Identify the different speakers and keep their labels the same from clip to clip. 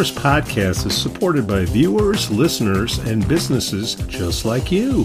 Speaker 1: Force podcast is supported by viewers, listeners, and businesses just like you.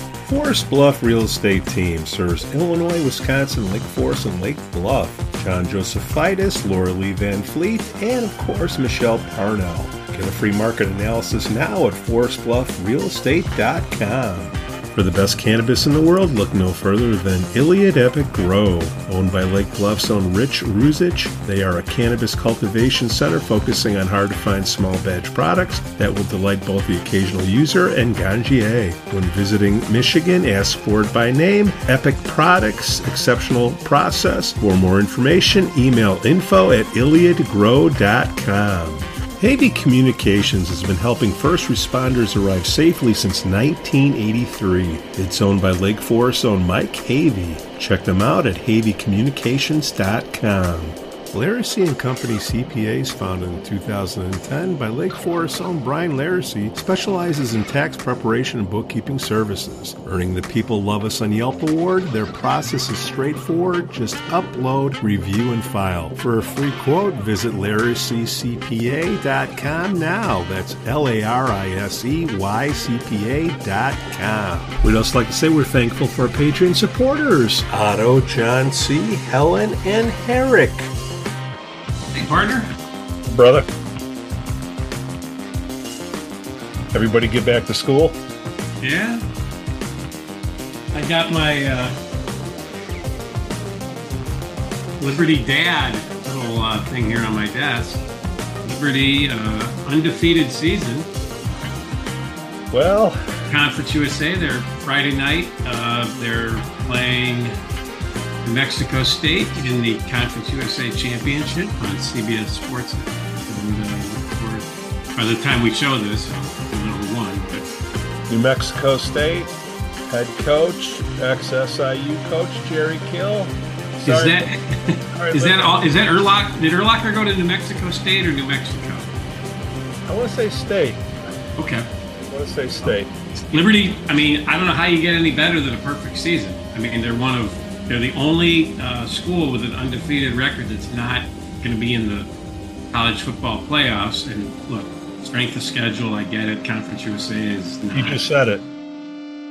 Speaker 1: Forest Bluff Real Estate Team serves Illinois, Wisconsin, Lake Forest, and Lake Bluff. John Josephitis, Laura Lee Van Fleet, and of course Michelle Parnell. Get a free market analysis now at forestbluffrealestate.com. For the best cannabis in the world, look no further than Iliad Epic Grow. Owned by Lake Bluff's own Rich Ruzich, they are a cannabis cultivation center focusing on hard to find small batch products that will delight both the occasional user and ganjier. When visiting Michigan, ask for it by name. Epic Products, exceptional process. For more information, email info at iliadgrow.com. Havey Communications has been helping first responders arrive safely since 1983. It's owned by Lake Forest owned Mike Havey. Check them out at haveycommunications.com. Laracy and Company CPAs, founded in 2010 by Lake Forest's own Brian Laracy, specializes in tax preparation and bookkeeping services. Earning the People Love Us on Yelp award, their process is straightforward. Just upload, review, and file. For a free quote, visit laracycpa.com now. That's L A R I S E Y C P A.com. We'd also like to say we're thankful for our Patreon supporters Otto, John C., Helen, and Herrick.
Speaker 2: Partner.
Speaker 1: Brother. Everybody get back to school?
Speaker 2: Yeah. I got my uh, Liberty Dad little uh, thing here on my desk. Liberty uh, undefeated season.
Speaker 1: Well,
Speaker 2: Conference USA. They're Friday night. Uh, they're playing Mexico State in the Conference USA Championship on CBS Sports. And uh, by the time we show this, number one. But
Speaker 1: New Mexico State head coach, ex SIU coach Jerry Kill.
Speaker 2: is that
Speaker 1: Sorry,
Speaker 2: is that all? Is that Erlock? Did Urlacher go to New Mexico State or New Mexico?
Speaker 1: I want to say state.
Speaker 2: Okay.
Speaker 1: I want to say state.
Speaker 2: Liberty. I mean, I don't know how you get any better than a perfect season. I mean, they're one of they're the only uh, school with an undefeated record that's not going to be in the college football playoffs. And look, strength of schedule, I get it. Conference USA is not,
Speaker 1: You just said it.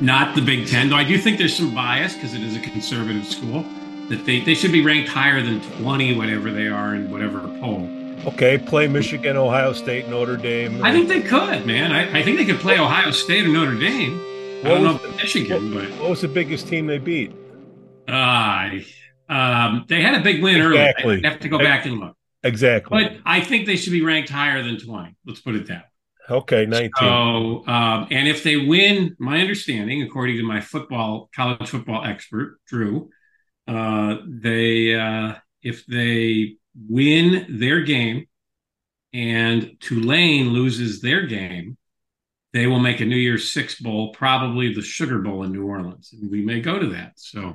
Speaker 2: not the Big Ten, though I do think there's some bias because it is a conservative school. That they, they should be ranked higher than 20, whatever they are in whatever poll.
Speaker 1: Okay, play Michigan, Ohio State, Notre Dame.
Speaker 2: I think they could, man. I, I think they could play Ohio State or Notre Dame. I don't know
Speaker 1: What
Speaker 2: about Michigan, but
Speaker 1: What was the biggest team they beat?
Speaker 2: Uh, um, they had a big win
Speaker 1: Exactly.
Speaker 2: early. I have to go back and look.
Speaker 1: Exactly.
Speaker 2: But I think they should be ranked higher than 20. Let's put it that way.
Speaker 1: okay, 19.
Speaker 2: So, um, and if they win, my understanding, according to my football, college football expert, Drew, uh, they, uh, if they win their game and Tulane loses their game, they will make a New Year's Six Bowl, probably the Sugar Bowl in New Orleans. And we may go to that. So,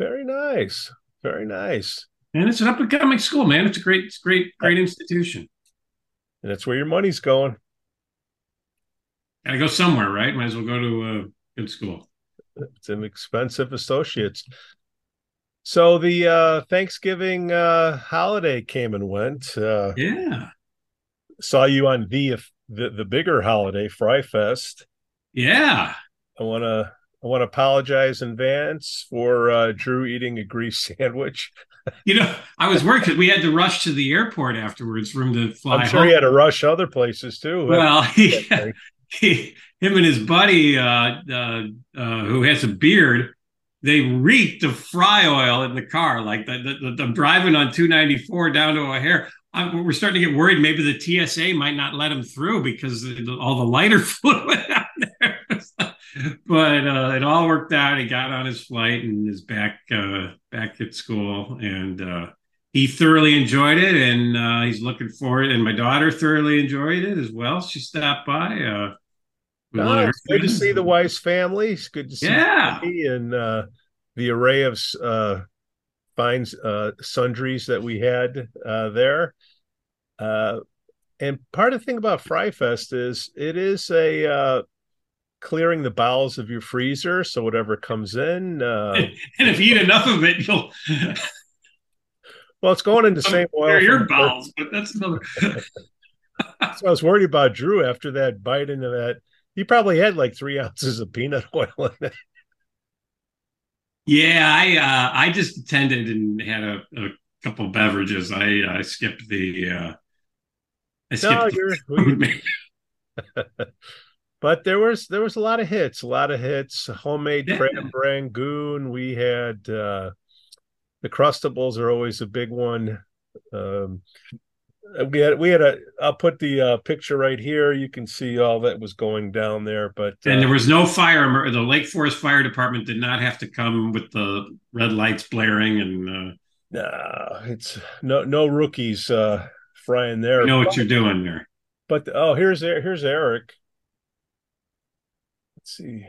Speaker 1: Very nice. Very nice.
Speaker 2: and it's an up and coming school, man. It's a great, it's a great, great institution.
Speaker 1: And that's where your money's going.
Speaker 2: Got to go somewhere, right? Might as well go to a good school.
Speaker 1: It's an expensive associates. So the uh Thanksgiving uh holiday came and went. Uh
Speaker 2: Yeah.
Speaker 1: saw you on the the, the bigger holiday, Fry Fest.
Speaker 2: Yeah.
Speaker 1: I wanna I want to apologize in advance for uh, Drew eating a grease sandwich.
Speaker 2: You know, I was worried because we had to rush to the airport afterwards for him to fly
Speaker 1: I'm sure
Speaker 2: home.
Speaker 1: he had to rush other places too.
Speaker 2: Well, he, he, him and his buddy, uh, uh, uh, who has a beard, they reeked of fry oil in the car. Like the, the, the, I'm driving on 294 down to O'Hare. I'm, we're starting to get worried. Maybe the TSA might not let him through because of all the lighter fluid. but uh, it all worked out. He got on his flight and is back uh, back at school, and uh, he thoroughly enjoyed it, and uh, he's looking forward. And my daughter thoroughly enjoyed it as well. She stopped by. Uh,
Speaker 1: it's good to see the Weiss family. It's good to see
Speaker 2: yeah.
Speaker 1: and uh, the array of uh, fine uh, sundries that we had uh, there. Uh, and part of the thing about Fry Fest is it is a uh, clearing the bowels of your freezer, so whatever comes in. Uh,
Speaker 2: and if you eat enough of it, you'll.
Speaker 1: well, it's going into the same oil.
Speaker 2: Your bowels, but that's another.
Speaker 1: so I was worried about Drew after that bite into that. He probably had like three ounces of peanut oil in it.
Speaker 2: Yeah, I uh, I just attended and had a, a couple beverages. I I skipped the. Uh, I skipped no, the
Speaker 1: but there was there was a lot of hits, a lot of hits. Homemade yeah. crab rangoon. We had uh, the crustables are always a big one. Um, we had we had a. I'll put the uh, picture right here. You can see all that was going down there, but
Speaker 2: uh, and there was no fire. The Lake Forest Fire Department did not have to come with the red lights blaring and. Uh,
Speaker 1: no, it's no no rookies uh, frying there.
Speaker 2: You know what but, you're doing there.
Speaker 1: But oh, here's here's Eric. Let's see.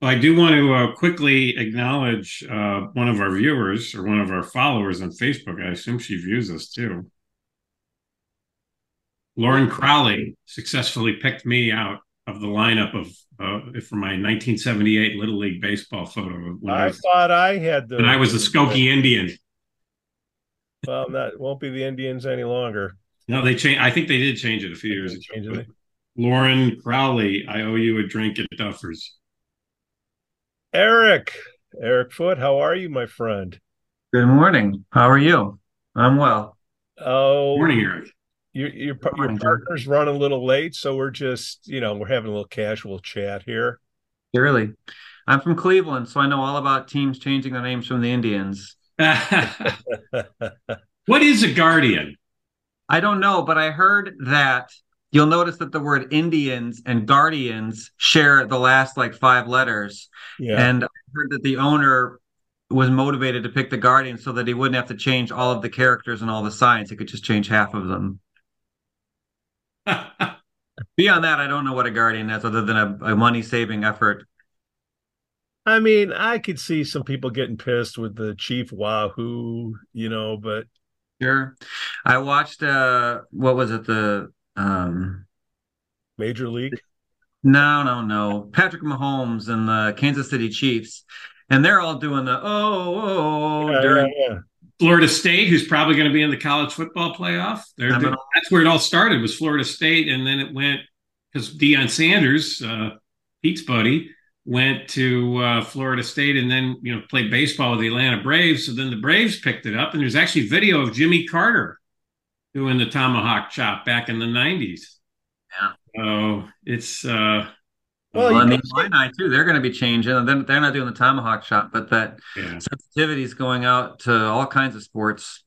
Speaker 2: I do want to uh, quickly acknowledge uh, one of our viewers or one of our followers on Facebook. I assume she views us too. Lauren Crowley successfully picked me out of the lineup of uh, for my 1978 Little League baseball photo.
Speaker 1: I, I, thought I had the.
Speaker 2: And I was a Skokie Indian.
Speaker 1: Well, that won't be the Indians any longer.
Speaker 2: No, they changed. I think they did change it a few years ago. Lauren Crowley, I owe you a drink at Duffers.
Speaker 1: Eric, Eric Foote, how are you, my friend?
Speaker 3: Good morning. How are you? I'm well.
Speaker 1: Oh,
Speaker 2: morning, Eric.
Speaker 1: Your your, your partner's running a little late, so we're just you know we're having a little casual chat here.
Speaker 3: Really, I'm from Cleveland, so I know all about teams changing their names from the Indians.
Speaker 2: what is a guardian?
Speaker 3: I don't know, but I heard that you'll notice that the word Indians and Guardians share the last like five letters. Yeah. And I heard that the owner was motivated to pick the Guardian so that he wouldn't have to change all of the characters and all the signs. He could just change half of them. Beyond that, I don't know what a Guardian is other than a, a money saving effort.
Speaker 1: I mean, I could see some people getting pissed with the Chief Wahoo, you know, but
Speaker 3: Sure. I watched uh what was it the um
Speaker 1: Major League?
Speaker 3: No, no, no. Patrick Mahomes and the Kansas City Chiefs. And they're all doing the oh, oh, oh
Speaker 1: yeah, during yeah, yeah.
Speaker 2: Florida State, who's probably going to be in the college football playoff. They're, they're, that's where it all started was Florida State, and then it went because Deion Sanders, uh, Pete's buddy, went to uh, Florida State and then you know played baseball with the Atlanta Braves. So then the Braves picked it up, and there's actually video of Jimmy Carter doing the tomahawk chop back in the '90s.
Speaker 3: Yeah.
Speaker 2: So it's uh,
Speaker 3: well, well I mean, Illini too. They're going to be changing, and then they're not doing the tomahawk chop, but that yeah. sensitivity is going out to all kinds of sports.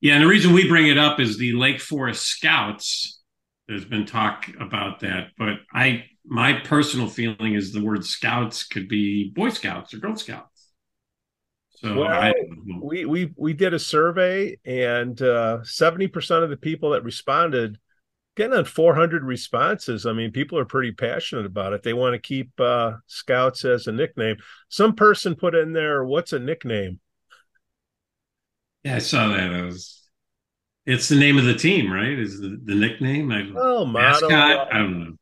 Speaker 2: Yeah, and the reason we bring it up is the Lake Forest Scouts. There's been talk about that, but I my personal feeling is the word scouts could be Boy Scouts or Girl Scouts. So well, I,
Speaker 1: we we we did a survey, and uh, seventy uh, percent of the people that responded, getting on four hundred responses. I mean, people are pretty passionate about it. They want to keep uh, Scouts as a nickname. Some person put in there, "What's a nickname?"
Speaker 2: Yeah, I saw that. It was, it's the name of the team, right? Is the, the nickname? I,
Speaker 1: oh, mascot. I
Speaker 2: don't know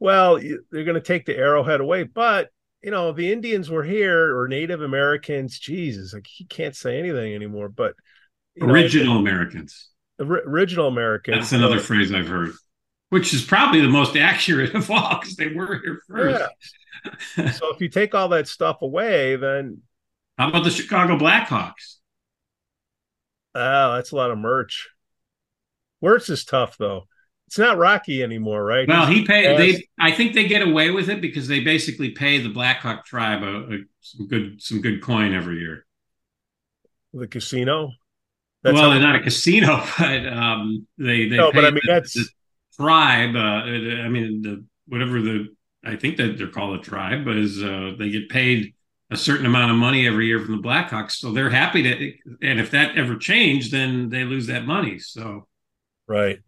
Speaker 1: well, they're going to take the arrowhead away. But you know, the Indians were here or Native Americans. Jesus, like he can't say anything anymore. But
Speaker 2: original know, Americans,
Speaker 1: original Americans.
Speaker 2: That's another so, phrase I've heard, which is probably the most accurate of all because they were here first.
Speaker 1: Yeah. so if you take all that stuff away, then
Speaker 2: how about the Chicago Blackhawks?
Speaker 1: Oh, that's a lot of merch. Merch is tough though it's not Rocky anymore, right?
Speaker 2: Well, he paid. They, I think they get away with it because they basically pay the Blackhawk tribe a, a some good some good coin every year.
Speaker 1: The casino.
Speaker 2: That's well, they're not a casino, but um, they they
Speaker 1: no, but I mean the, that's
Speaker 2: the tribe. Uh, I mean, the whatever the I think that they're called a tribe, but is uh, they get paid a certain amount of money every year from the Blackhawks, so they're happy to. And if that ever changed, then they lose that money. So,
Speaker 1: right.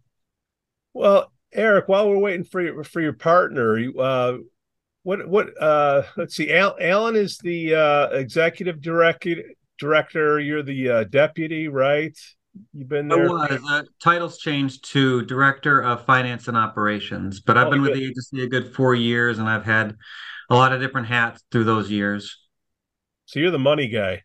Speaker 1: Well, Eric, while we're waiting for your for your partner, uh, what what uh, let's see, Al, Allen is the uh, executive director. Director, you're the uh, deputy, right? You've been there.
Speaker 3: I was. Uh, titles changed to director of finance and operations, but I've oh, been good. with the agency a good four years, and I've had a lot of different hats through those years.
Speaker 1: So you're the money guy.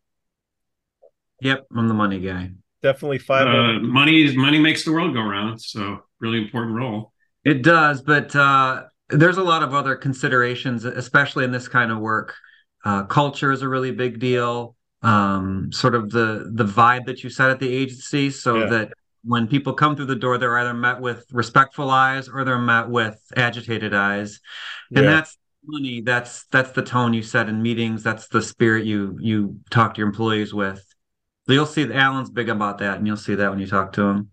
Speaker 3: Yep, I'm the money guy.
Speaker 1: Definitely five.
Speaker 2: Uh, money money makes the world go round. So really important role.
Speaker 3: It does, but uh, there's a lot of other considerations, especially in this kind of work. Uh, culture is a really big deal. Um, sort of the the vibe that you set at the agency, so yeah. that when people come through the door, they're either met with respectful eyes or they're met with agitated eyes, and yeah. that's money. That's that's the tone you set in meetings. That's the spirit you you talk to your employees with. You'll see that Allen's big about that, and you'll see that when you talk to him.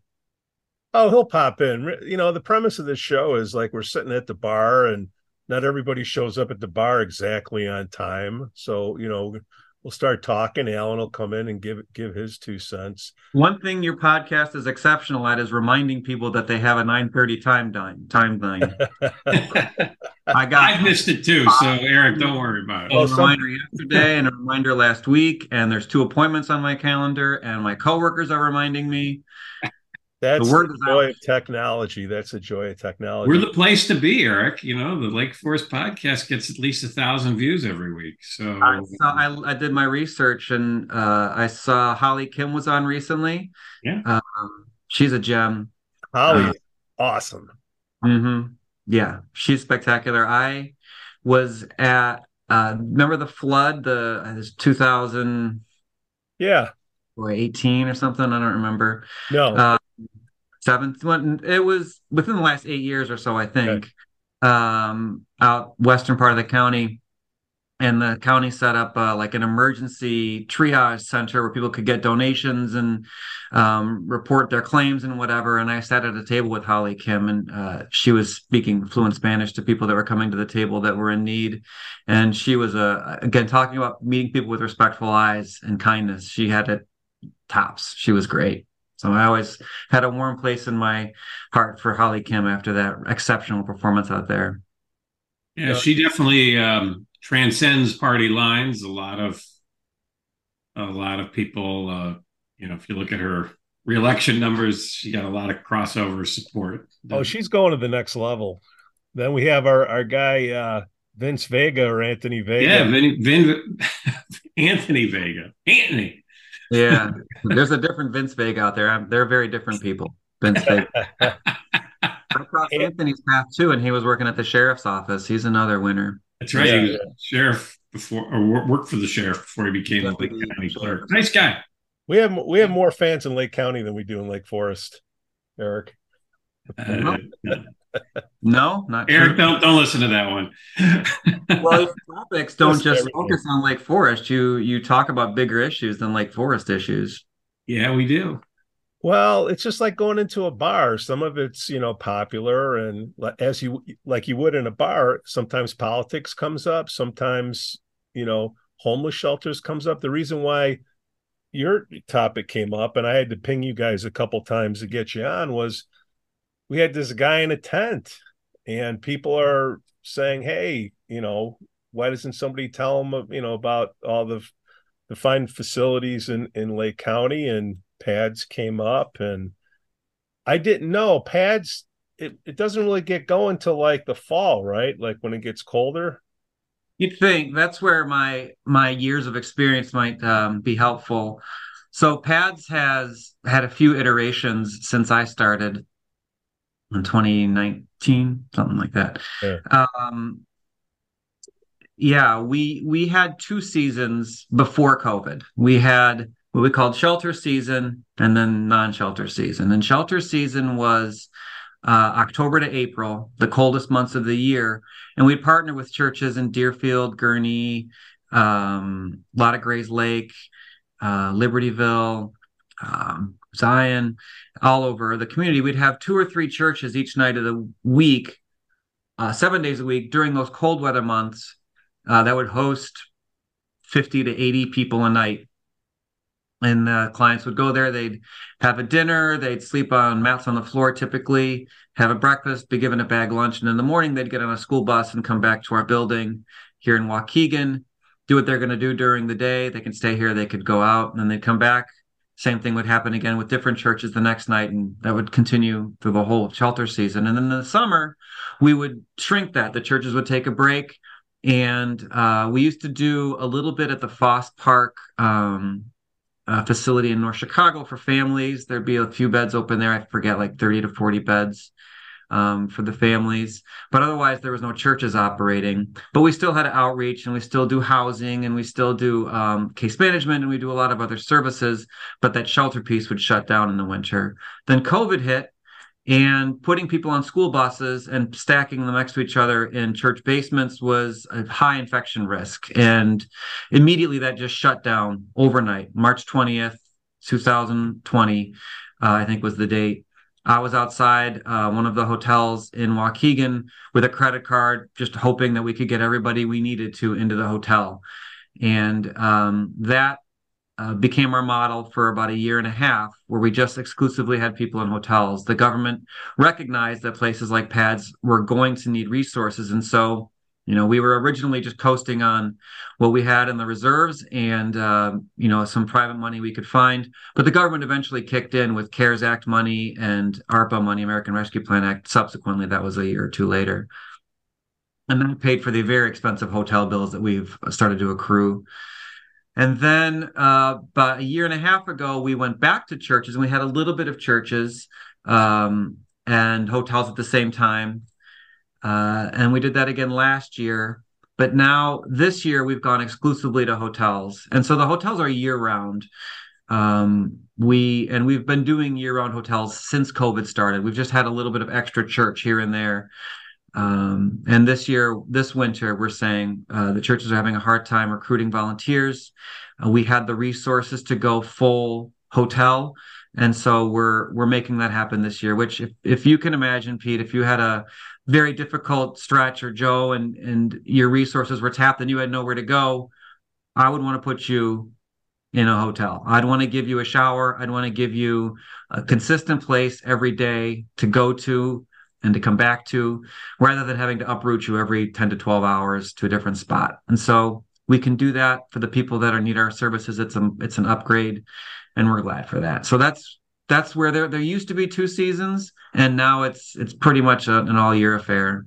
Speaker 1: Oh, he'll pop in. You know, the premise of this show is like we're sitting at the bar and not everybody shows up at the bar exactly on time. So, you know, we'll start talking. Allen will come in and give give his two cents.
Speaker 3: One thing your podcast is exceptional at is reminding people that they have a 9:30 time dime time line.
Speaker 2: I got I've missed it too, so Eric, don't worry about it.
Speaker 3: A reminder yesterday and a reminder last week, and there's two appointments on my calendar, and my coworkers are reminding me.
Speaker 1: That's the, the joy out. of technology. That's the joy of technology.
Speaker 2: We're the place to be, Eric. You know, the Lake Forest podcast gets at least a thousand views every week. So
Speaker 3: I, saw, I, I did my research and uh, I saw Holly Kim was on recently.
Speaker 2: Yeah, um,
Speaker 3: she's a gem.
Speaker 1: Holly, uh, awesome.
Speaker 3: Mm-hmm. Yeah, she's spectacular. I was at uh, remember the flood, the it was two thousand.
Speaker 1: Yeah.
Speaker 3: Or 18 or something. I don't remember.
Speaker 1: No. Uh,
Speaker 3: seventh one. It was within the last eight years or so, I think, okay. um, out western part of the county. And the county set up uh, like an emergency triage center where people could get donations and um, report their claims and whatever. And I sat at a table with Holly Kim, and uh, she was speaking fluent Spanish to people that were coming to the table that were in need. And she was, uh, again, talking about meeting people with respectful eyes and kindness. She had it tops. She was great. So I always had a warm place in my heart for Holly Kim after that exceptional performance out there.
Speaker 2: Yeah, she definitely um, transcends party lines. A lot of a lot of people, uh, you know, if you look at her reelection numbers, she got a lot of crossover support.
Speaker 1: Oh, she's going to the next level. Then we have our our guy uh, Vince Vega or Anthony Vega.
Speaker 2: Yeah, Vin, Vin Anthony Vega. Anthony
Speaker 3: yeah, there's a different Vince Vega out there. they're very different people. Vince Vega. I crossed Anthony's path too, and he was working at the sheriff's office. He's another winner.
Speaker 2: That's right. Yeah, yeah. sheriff before, or worked for the sheriff before he became the Lake County clerk. Nice guy.
Speaker 1: We have we have more fans in Lake County than we do in Lake Forest, Eric.
Speaker 3: Uh, no, not
Speaker 2: Eric. True. Don't don't listen to that one.
Speaker 3: well, topics don't just focus on Lake Forest. You you talk about bigger issues than Lake Forest issues.
Speaker 2: Yeah, we do.
Speaker 1: Well, it's just like going into a bar. Some of it's you know popular, and as you like you would in a bar. Sometimes politics comes up. Sometimes you know homeless shelters comes up. The reason why your topic came up, and I had to ping you guys a couple times to get you on, was we had this guy in a tent and people are saying hey you know why doesn't somebody tell them you know about all the the fine facilities in in lake county and pads came up and i didn't know. Pads it, it doesn't really get going till like the fall right? Like when it gets colder.
Speaker 3: You'd think. That's where my my years of experience might um, be helpful. So pads has had a few iterations since i started in 2019, something like that. Yeah. Um, yeah, we we had two seasons before COVID. We had what we called shelter season and then non-shelter season. And shelter season was uh, October to April, the coldest months of the year, and we'd partner with churches in Deerfield, Gurnee, um, of Grayslake, uh, Libertyville, um, Zion, all over the community. We'd have two or three churches each night of the week, uh, seven days a week during those cold weather months uh, that would host 50 to 80 people a night. and the clients would go there they'd have a dinner they'd sleep on mats on the floor typically have a breakfast be given a bag lunch and in the morning they'd get on a school bus and come back to our building here in waukegan do what they're going to do during the day they can stay here they could go out and then they'd come back same thing would happen again with different churches the next night and that would continue through the whole shelter season and then in the summer we would shrink that the churches would take a break and uh, we used to do a little bit at the foss park um, uh, facility in North Chicago for families. There'd be a few beds open there. I forget, like 30 to 40 beds um, for the families. But otherwise, there was no churches operating. But we still had outreach and we still do housing and we still do um, case management and we do a lot of other services. But that shelter piece would shut down in the winter. Then COVID hit and putting people on school buses and stacking them next to each other in church basements was a high infection risk. And immediately that just shut down overnight. March 20th, 2020, uh, I think was the date. I was outside uh, one of the hotels in Waukegan with a credit card, just hoping that we could get everybody we needed to into the hotel. And um, that uh, became our model for about a year and a half, where we just exclusively had people in hotels. The government recognized that places like PADS were going to need resources. And so, you know, we were originally just coasting on what we had in the reserves and, uh, you know, some private money we could find. But the government eventually kicked in with CARES Act money and ARPA money, American Rescue Plan Act. Subsequently, that was a year or two later. And that paid for the very expensive hotel bills that we've started to accrue. And then uh, about a year and a half ago, we went back to churches and we had a little bit of churches um, and hotels at the same time. Uh, and we did that again last year. But now this year, we've gone exclusively to hotels. And so the hotels are year round. Um, we and we've been doing year round hotels since COVID started. We've just had a little bit of extra church here and there. Um, and this year, this winter, we're saying uh, the churches are having a hard time recruiting volunteers. Uh, we had the resources to go full hotel, and so we're we're making that happen this year. Which, if if you can imagine, Pete, if you had a very difficult stretch or Joe, and and your resources were tapped and you had nowhere to go, I would want to put you in a hotel. I'd want to give you a shower. I'd want to give you a consistent place every day to go to and to come back to rather than having to uproot you every 10 to 12 hours to a different spot. And so we can do that for the people that are need our services. It's a it's an upgrade and we're glad for that. So that's that's where there there used to be two seasons and now it's it's pretty much a, an all year affair.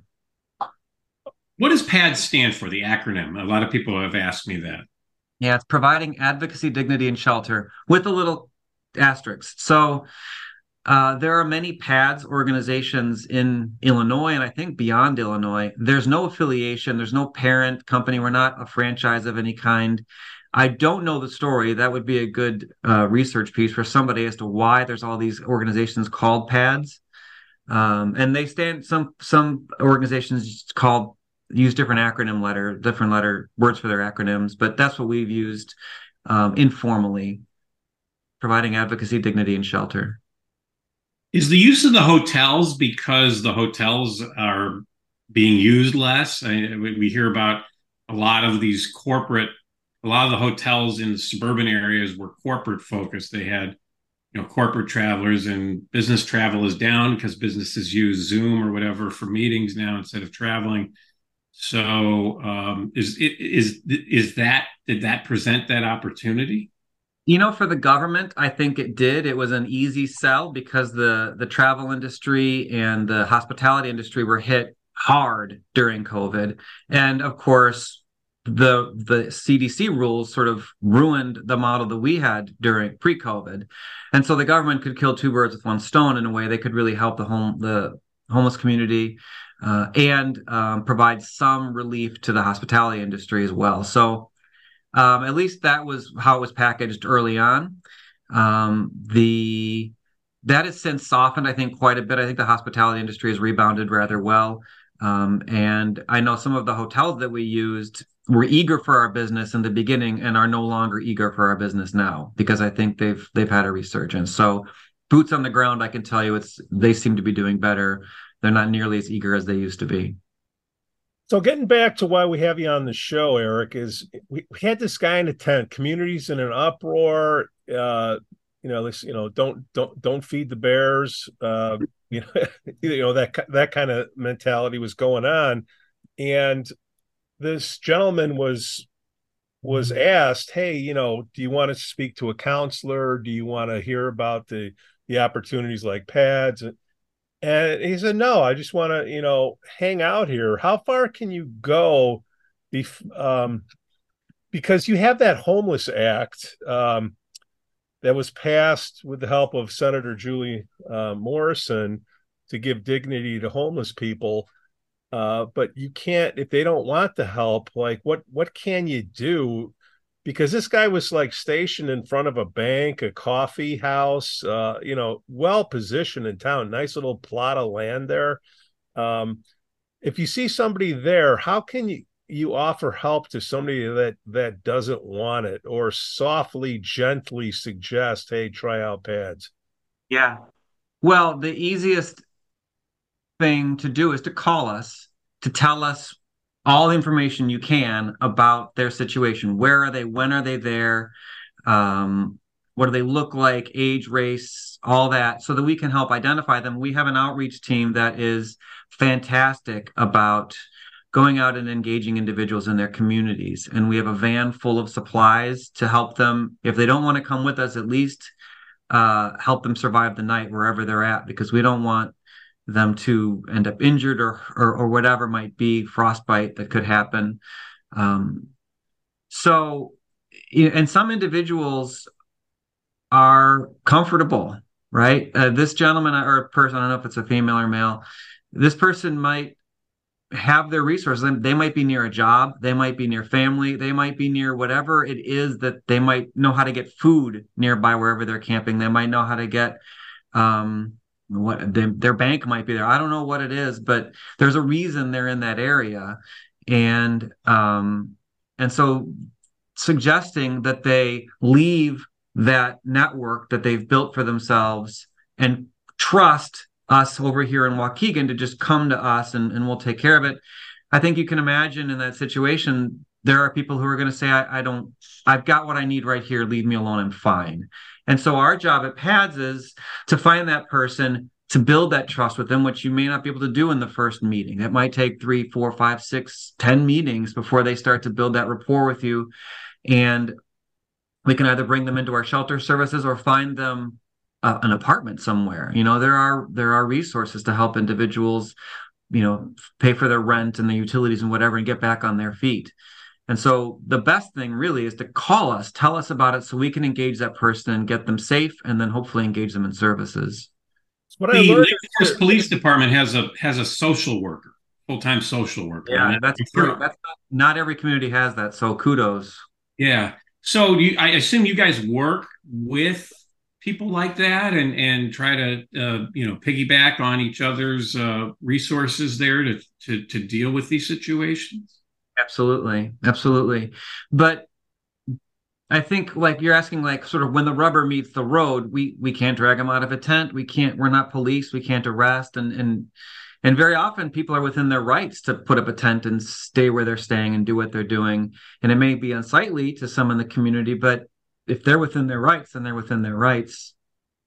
Speaker 2: What does PAD stand for? The acronym. A lot of people have asked me that.
Speaker 3: Yeah, it's providing advocacy, dignity, and shelter with a little asterisk. So uh, there are many PADS organizations in Illinois and I think beyond Illinois. There's no affiliation, there's no parent company. We're not a franchise of any kind. I don't know the story. That would be a good uh, research piece for somebody as to why there's all these organizations called PADS. Um, and they stand some some organizations called use different acronym letter, different letter words for their acronyms, but that's what we've used um, informally, providing advocacy, dignity, and shelter.
Speaker 2: Is the use of the hotels because the hotels are being used less? I, we hear about a lot of these corporate, a lot of the hotels in suburban areas were corporate focused. They had, you know, corporate travelers, and business travel is down because businesses use Zoom or whatever for meetings now instead of traveling. So, um, is is is that did that present that opportunity?
Speaker 3: You know, for the government, I think it did. It was an easy sell because the the travel industry and the hospitality industry were hit hard during COVID, and of course, the the CDC rules sort of ruined the model that we had during pre-COVID, and so the government could kill two birds with one stone in a way. They could really help the home the homeless community uh, and um, provide some relief to the hospitality industry as well. So um, at least that was how it was packaged early on. Um, the that has since softened, I think, quite a bit. I think the hospitality industry has rebounded rather well. Um, and I know some of the hotels that we used were eager for our business in the beginning and are no longer eager for our business now because I think they've they've had a resurgence. So boots on the ground, I can tell you it's they seem to be doing better. They're not nearly as eager as they used to be.
Speaker 1: So getting back to why we have you on the show, Eric, is we, we had this guy in a tent, communities in an uproar. Uh, you know, this, you know, don't don't don't feed the bears. Uh, you know, you know that that kind of mentality was going on, and this gentleman was was asked, "Hey, you know, do you want to speak to a counselor? Do you want to hear about the the opportunities like pads?" And he said, "No, I just want to, you know, hang out here. How far can you go? Bef- um, because you have that homeless act um, that was passed with the help of Senator Julie uh, Morrison to give dignity to homeless people. Uh, but you can't if they don't want the help. Like, what what can you do? because this guy was like stationed in front of a bank, a coffee house, uh, you know, well positioned in town, nice little plot of land there. Um, if you see somebody there, how can you you offer help to somebody that that doesn't want it, or softly, gently suggest, "Hey, try out pads"?
Speaker 3: Yeah. Well, the easiest thing to do is to call us to tell us all the information you can about their situation. Where are they? When are they there? Um, what do they look like? Age, race, all that, so that we can help identify them. We have an outreach team that is fantastic about going out and engaging individuals in their communities. And we have a van full of supplies to help them. If they don't want to come with us, at least uh, help them survive the night wherever they're at, because we don't want them to end up injured or, or, or whatever might be frostbite that could happen. Um, so, and some individuals are comfortable, right? Uh, this gentleman or person, I don't know if it's a female or male, this person might have their resources. They might be near a job, they might be near family, they might be near whatever it is that they might know how to get food nearby wherever they're camping. They might know how to get um, what they, their bank might be there. I don't know what it is, but there's a reason they're in that area, and um, and so suggesting that they leave that network that they've built for themselves and trust us over here in Waukegan to just come to us and, and we'll take care of it. I think you can imagine in that situation, there are people who are going to say, I, I don't, I've got what I need right here. Leave me alone. I'm fine. And so our job at PADS is to find that person, to build that trust with them, which you may not be able to do in the first meeting. It might take three, four, five, six, ten meetings before they start to build that rapport with you. And we can either bring them into our shelter services or find them uh, an apartment somewhere. You know, there are there are resources to help individuals, you know, pay for their rent and the utilities and whatever and get back on their feet. And so the best thing really is to call us, tell us about it so we can engage that person and get them safe and then hopefully engage them in services.
Speaker 2: What the Lake Forest Police Department has a has a social worker, full-time social worker.
Speaker 3: Yeah, that's true. That's not, not, every community has that. So kudos.
Speaker 2: Yeah. So you, I assume you guys work with people like that and and try to uh, you know piggyback on each other's uh, resources there to, to to deal with these situations.
Speaker 3: Absolutely. Absolutely. But I think like you're asking like sort of when the rubber meets the road, we we can't drag them out of a tent. We can't we're not police, we can't arrest and and and very often people are within their rights to put up a tent and stay where they're staying and do what they're doing. And it may be unsightly to some in the community, but if they're within their rights, then they're within their rights.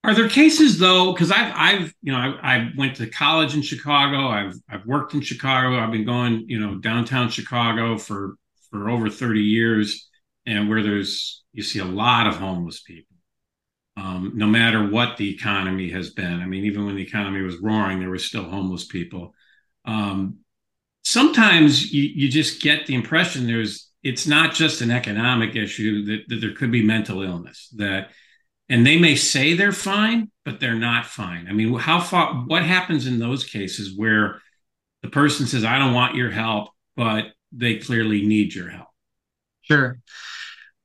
Speaker 2: Are there cases though? Because I've I've you know I, I, went to college in Chicago. I've I've worked in Chicago. I've been going you know downtown Chicago for for over thirty years, and where there's you see a lot of homeless people. Um, no matter what the economy has been, I mean, even when the economy was roaring, there were still homeless people. Um, sometimes you, you just get the impression there's it's not just an economic issue that, that there could be mental illness that and they may say they're fine, but they're not fine. I mean, how far, what happens in those cases where the person says, I don't want your help, but they clearly need your help?
Speaker 3: Sure.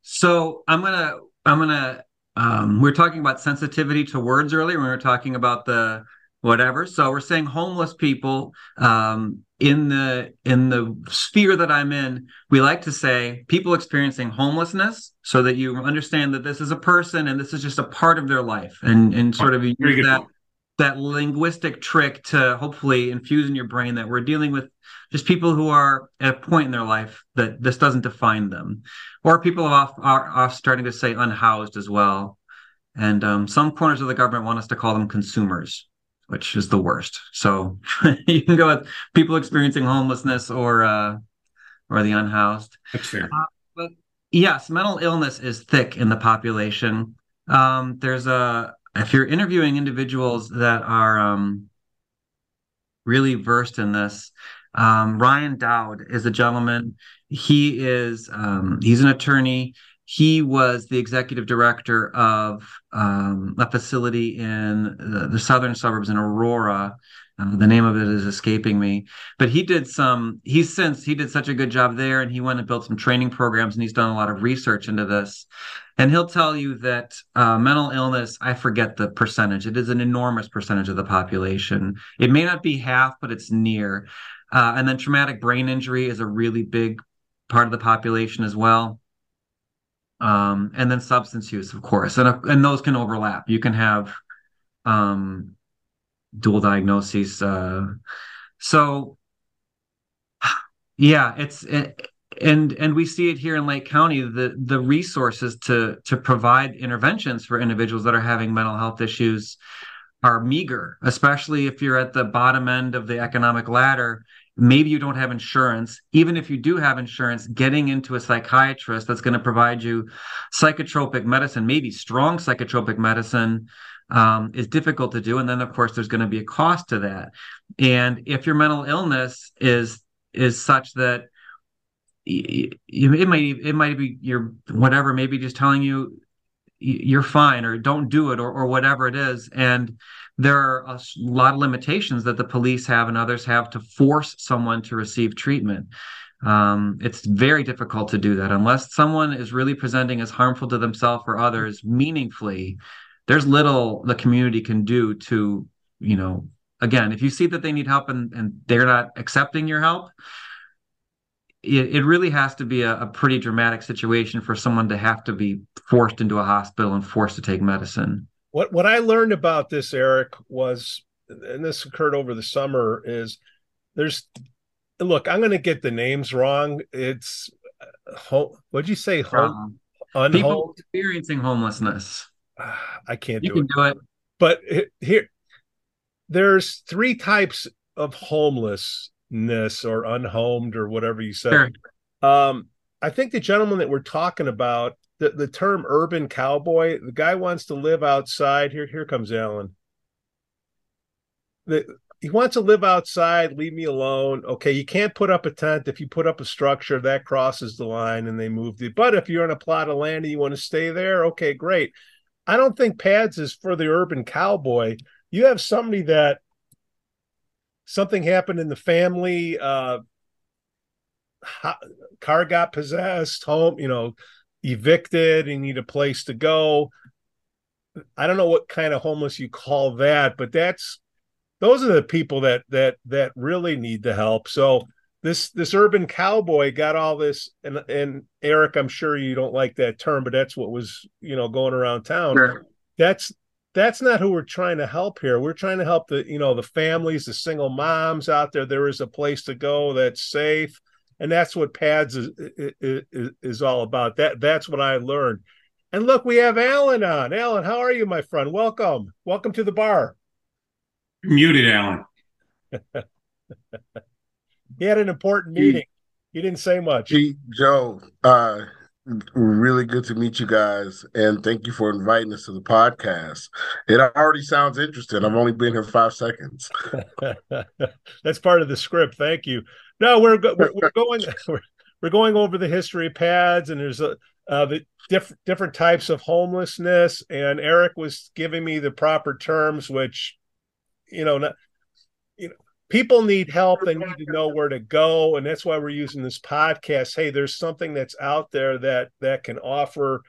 Speaker 3: So I'm to, I'm to, um, we are talking about sensitivity to words earlier we were talking about the whatever. So we're saying homeless people um, in the in the sphere that I'm in, we like to say people experiencing homelessness, so that you understand that this is a person and this is just a part of their life, and and sort of use that that linguistic trick to hopefully infuse in your brain that we're dealing with just people who are at a point in their life that this doesn't define them, or people off are off starting to say unhoused as well. And um, some corners of the government want us to call them consumers, which is the worst. So you can go with people experiencing homelessness or uh, or the unhoused.
Speaker 2: That's fair. Uh,
Speaker 3: but yes, mental illness is thick in the population. Um, there's a if you're interviewing individuals that are um, really versed in this, um, Ryan Dowd is a gentleman. He is um, he's an attorney. He was the executive director of um, a facility in the, the, southern suburbs in Aurora. Uh, the name of it is escaping me, but he did some. He's since he did such a good job there, and he went and built some training programs, and he's done a lot of research into this. And he'll tell you that uh, mental illness, I forget the percentage, it is an enormous percentage of the population. It may not be half, but it's near. Uh, and then traumatic brain injury is a really big part of the population as well. Um, and then substance use, of course, and and those can overlap. You can have um, dual diagnoses. Uh, so, yeah, it's it, and and we see it here in Lake County the the resources to to provide interventions for individuals that are having mental health issues are meager especially if you're at the bottom end of the economic ladder maybe you don't have insurance. Even if you do have insurance getting into a psychiatrist that's going to provide you psychotropic medicine maybe strong psychotropic medicine um, is difficult to do. And then of course there's going to be a cost to that. And if your mental illness is is such that it might it might be your whatever maybe just telling you you're fine or don't do it or, or whatever it is. And there are a lot of limitations that the police have and others have to force someone to receive treatment um, it's very difficult to do that unless someone is really presenting as harmful to themselves or others meaningfully there's little the community can do to you know again if you see that they need help and, and they're not accepting your help it, it really has to be a, a, pretty dramatic situation for someone to have to be forced into a hospital and forced to take medicine.
Speaker 1: What what I learned about this, Eric, was, and this occurred over the summer, is there's look, I'm going to get the names wrong. It's what'd you say? Home,
Speaker 3: um, people experiencing homelessness.
Speaker 1: I can't
Speaker 3: you
Speaker 1: do
Speaker 3: can
Speaker 1: it.
Speaker 3: do it.
Speaker 1: But here, there's three types of homelessness or unhomed or whatever you said. Sure. Um, I think the gentleman that we're talking about, the, the term urban cowboy, the guy wants to live outside. Here, here comes Allen. The, he wants to live outside, leave me alone. Okay, you can't put up a tent. If you put up a structure, that crosses the line and they move it. But if you're on a plot of land and you want to stay there, okay, great. I don't think pads is for the urban cowboy. You have somebody that something happened in the family uh car got possessed home you know evicted and need a place to go i don't know what kind of homeless you call that but that's those are the people that that that really need the help so this this urban cowboy got all this and and eric i'm sure you don't like that term but that's what was you know going around town sure. that's that's not who we're trying to help here. We're trying to help the you know the families, the single moms out there. There is a place to go that's safe, and that's what Pads is is, is all about. That that's what I learned. And look, we have Allen on. Allen, how are you, my friend? Welcome, welcome to the bar.
Speaker 2: muted, Allen.
Speaker 1: he had an important meeting. He didn't say much.
Speaker 4: Hey, Joe, uh, really good to meet you guys and thank you for inviting us to the podcast it already sounds interesting i've only been here five seconds
Speaker 1: that's part of the script thank you no we're, we're, we're going we're, we're, going over the history of pads and there's a uh, the different different types of homelessness and eric was giving me the proper terms which you know not, you know people need help they need to know where to go and that's why we're using this podcast. Hey there's something that's out there that that can offer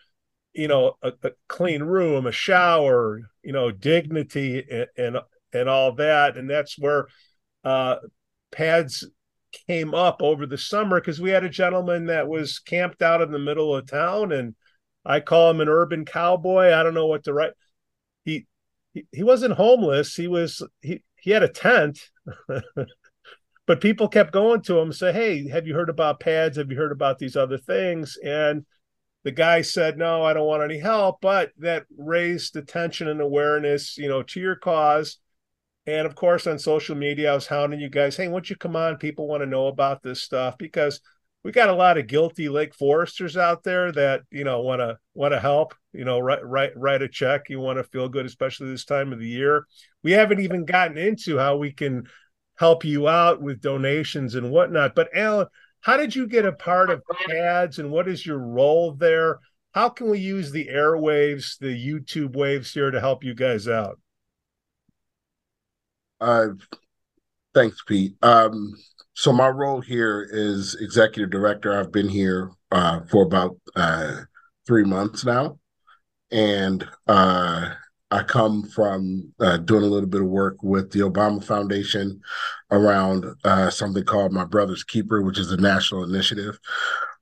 Speaker 1: you know a, a clean room a shower you know dignity and, and and all that and that's where uh pads came up over the summer because we had a gentleman that was camped out in the middle of town and i call him an urban cowboy i don't know what to write he he, he wasn't homeless. He was he he had a tent. but people kept going to him say, "Hey, have you heard about pads? Have you heard about these other things?" And the guy said, "No, I don't want any help." But that raised attention and awareness, you know, to your cause. And of course, on social media, I was hounding you guys, "Hey, won't you come on? People want to know about this stuff because we got a lot of guilty Lake Foresters out there that you know want to want to help. You know, write write write a check. You want to feel good, especially this time of the year. We haven't even gotten into how we can help you out with donations and whatnot. But Allen, how did you get a part of PADS and what is your role there? How can we use the airwaves, the YouTube waves here to help you guys out?
Speaker 4: Uh, thanks, Pete. Um, so my role here is executive director. I've been here uh, for about uh, three months now, and uh, I come from uh, doing a little bit of work with the Obama Foundation around uh, something called My Brother's Keeper, which is a national initiative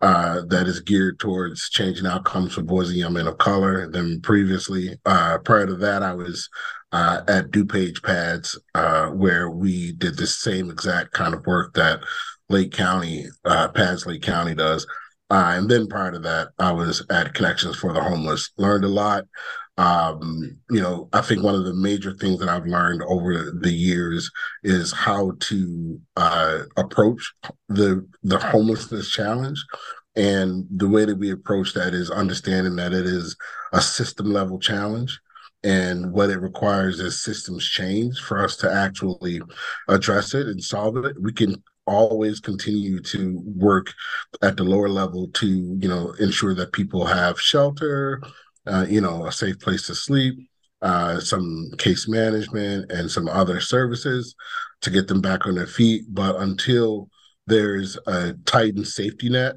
Speaker 4: uh, that is geared towards changing outcomes for boys and young men of color. Then previously, uh, prior to that, I was uh, at DuPage Pads, uh, where we did the same exact kind of work that Lake County, Pads Lake County does. and then prior to that, I was at Connections for the Homeless. Learned a lot um, you know, I think one of the major things that I've learned over the years is how to uh, approach the the homelessness challenge. And the way that we approach that is understanding that it is a system level challenge. And what it requires is systems change for us to actually address it and solve it. We can always continue to work at the lower level to, you know, ensure that people have shelter, uh, you know, a safe place to sleep, uh, some case management, and some other services to get them back on their feet. But until there's a tightened safety net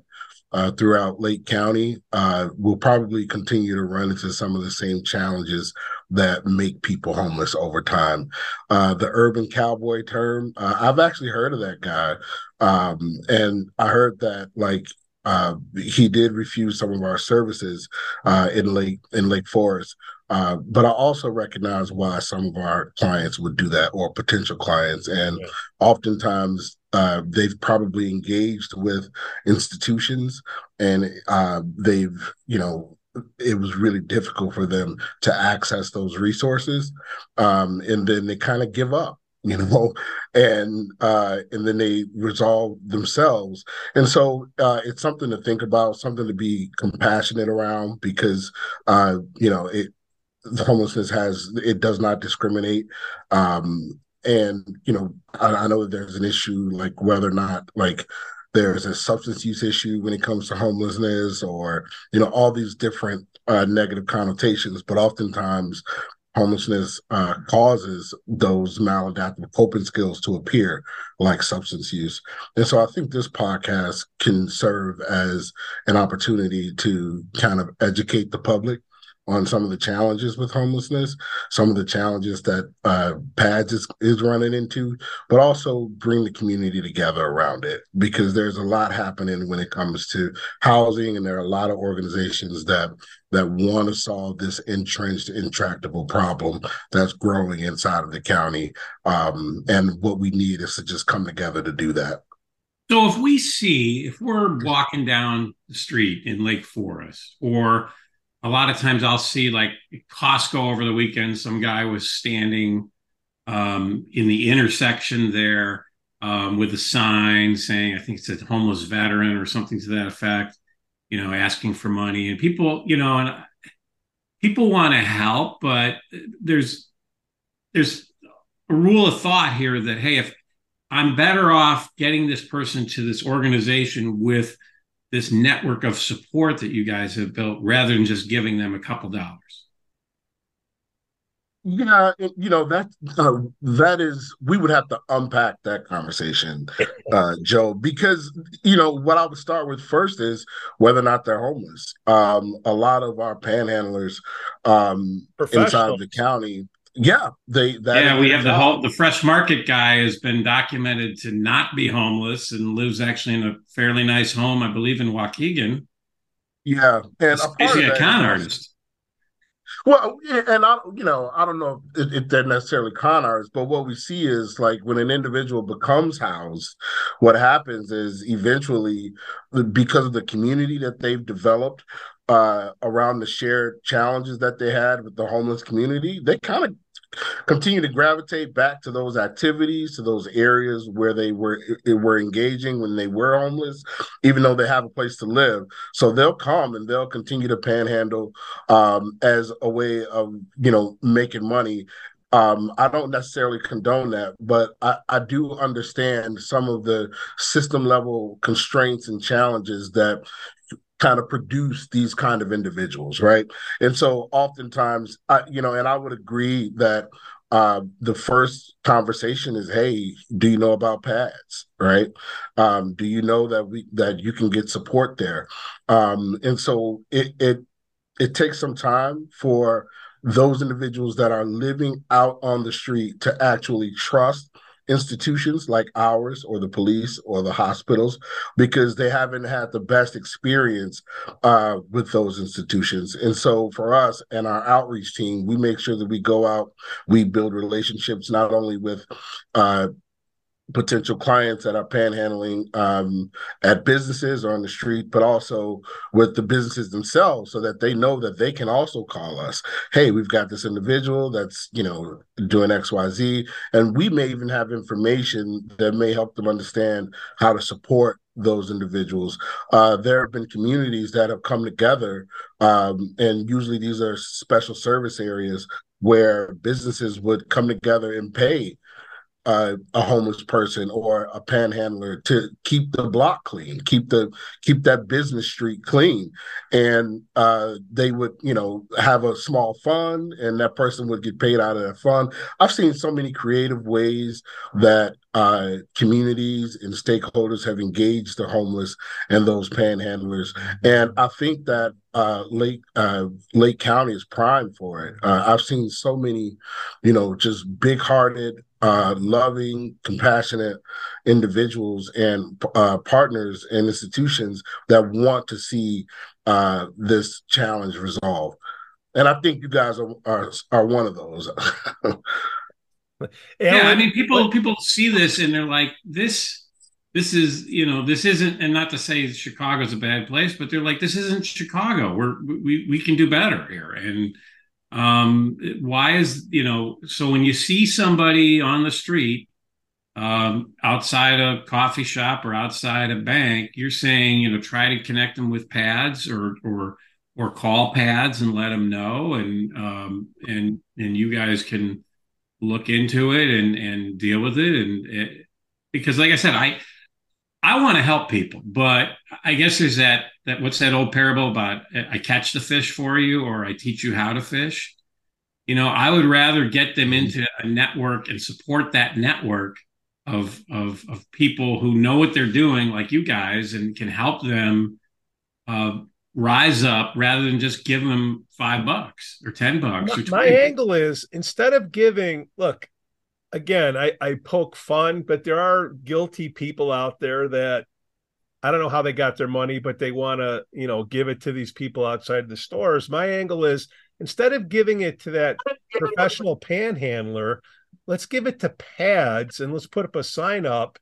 Speaker 4: uh, throughout Lake County, uh, we'll probably continue to run into some of the same challenges that make people homeless over time. Uh, the urban cowboy term, uh, I've actually heard of that guy. Um, and I heard that like uh, he did refuse some of our services uh, in Lake in Lake Forest. Uh, but I also recognize why some of our clients would do that, or potential clients, and yeah. oftentimes uh, they've probably engaged with institutions, and uh, they've you know it was really difficult for them to access those resources, um, and then they kind of give up you know and uh and then they resolve themselves. And so uh it's something to think about something to be compassionate around because uh you know it the homelessness has it does not discriminate um and you know I, I know there's an issue like whether or not like there's a substance use issue when it comes to homelessness or you know all these different uh, negative connotations but oftentimes homelessness uh, causes those maladaptive coping skills to appear, like substance use. And so I think this podcast can serve as an opportunity to kind of educate the public on some of the challenges with homelessness, some of the challenges that uh, PADS is, is running into, but also bring the community together around it because there's a lot happening when it comes to housing, and there are a lot of organizations that that want to solve this entrenched, intractable problem that's growing inside of the county. Um, and what we need is to just come together to do that.
Speaker 2: So if we see, if we're walking down the street in Lake Forest or a lot of times I'll see like Costco over the weekend. Some guy was standing um, in the intersection there um, with a sign saying, I think it said homeless veteran or something to that effect, you know, asking for money. And people, you know, and people want to help, but there's there's a rule of thought here that hey, if I'm better off getting this person to this organization with this network of support that you guys have built rather than just giving them a couple dollars?
Speaker 4: Yeah you know that uh, that is we would have to unpack that conversation uh, joe because you know what i would start with first is whether or not they're homeless. Um, a lot of our panhandlers um, inside of the county yeah, they.
Speaker 2: yeah, we have the whole the fresh market guy has been documented to not be homeless and lives actually in a fairly nice home, I believe, in Waukegan.
Speaker 4: Yeah,
Speaker 2: and he's a con artist.
Speaker 4: Well, and I, you know, I don't know if, if, they're necessarily con artists, but what we see is like when an individual becomes housed, what happens is eventually, because of the community that they've developed uh, around the shared challenges that they had with the homeless community, they kind of continue to gravitate back to those activities, to those areas where they were were engaging when they were homeless, even though they have a place to live. So they'll come and they'll continue to panhandle um, as a way of you know making money. Um, I don't necessarily condone that, but I, I do understand some of the system level constraints and challenges that kind of produce these kind of individuals, right? And so oftentimes, I, you know, and I would agree that uh, the first conversation is, "Hey, do you know about pads? Right? Um, do you know that we that you can get support there?" Um, and so it it it takes some time for those individuals that are living out on the street to actually trust institutions like ours or the police or the hospitals because they haven't had the best experience uh, with those institutions. And so for us and our outreach team, we make sure that we go out, we build relationships not only with uh, potential clients that are panhandling um, at businesses or on the street, but also with the businesses themselves so that they know that they can also call us. Hey, we've got this individual that's, you know, doing XYZ. And we may even have information that may help them understand how to support those individuals. Uh, there have been communities that have come together, um, and usually these are special service areas where businesses would come together and pay uh, a homeless person or a panhandler to keep the block clean, keep the keep that business street clean, and uh, they would you know have a small fund, and that person would get paid out of that fund. I've seen so many creative ways that uh, communities and stakeholders have engaged the homeless and those panhandlers, and I think that uh, Lake uh, Lake County is prime for it. Uh, I've seen so many, you know, just big-hearted uh, loving, compassionate individuals and uh, partners and institutions that want to see uh, this challenge resolved. And I think you guys are are, are one of those.
Speaker 2: yeah, I mean, people people see this and they're like, this this is you know this isn't and not to say chicago's a bad place but they're like this isn't chicago we're we, we can do better here and um, why is you know? So when you see somebody on the street um, outside a coffee shop or outside a bank, you're saying you know try to connect them with pads or or or call pads and let them know, and um, and and you guys can look into it and and deal with it, and it, because like I said, I I want to help people, but I guess there's that that what's that old parable about I catch the fish for you or I teach you how to fish. You know, I would rather get them mm-hmm. into a network and support that network of of of people who know what they're doing, like you guys, and can help them uh, rise up rather than just give them five bucks or ten bucks.
Speaker 1: My, my angle is instead of giving, look, again, I, I poke fun, but there are guilty people out there that I don't know how they got their money, but they want to, you know, give it to these people outside the stores. My angle is instead of giving it to that professional panhandler, let's give it to pads and let's put up a sign up.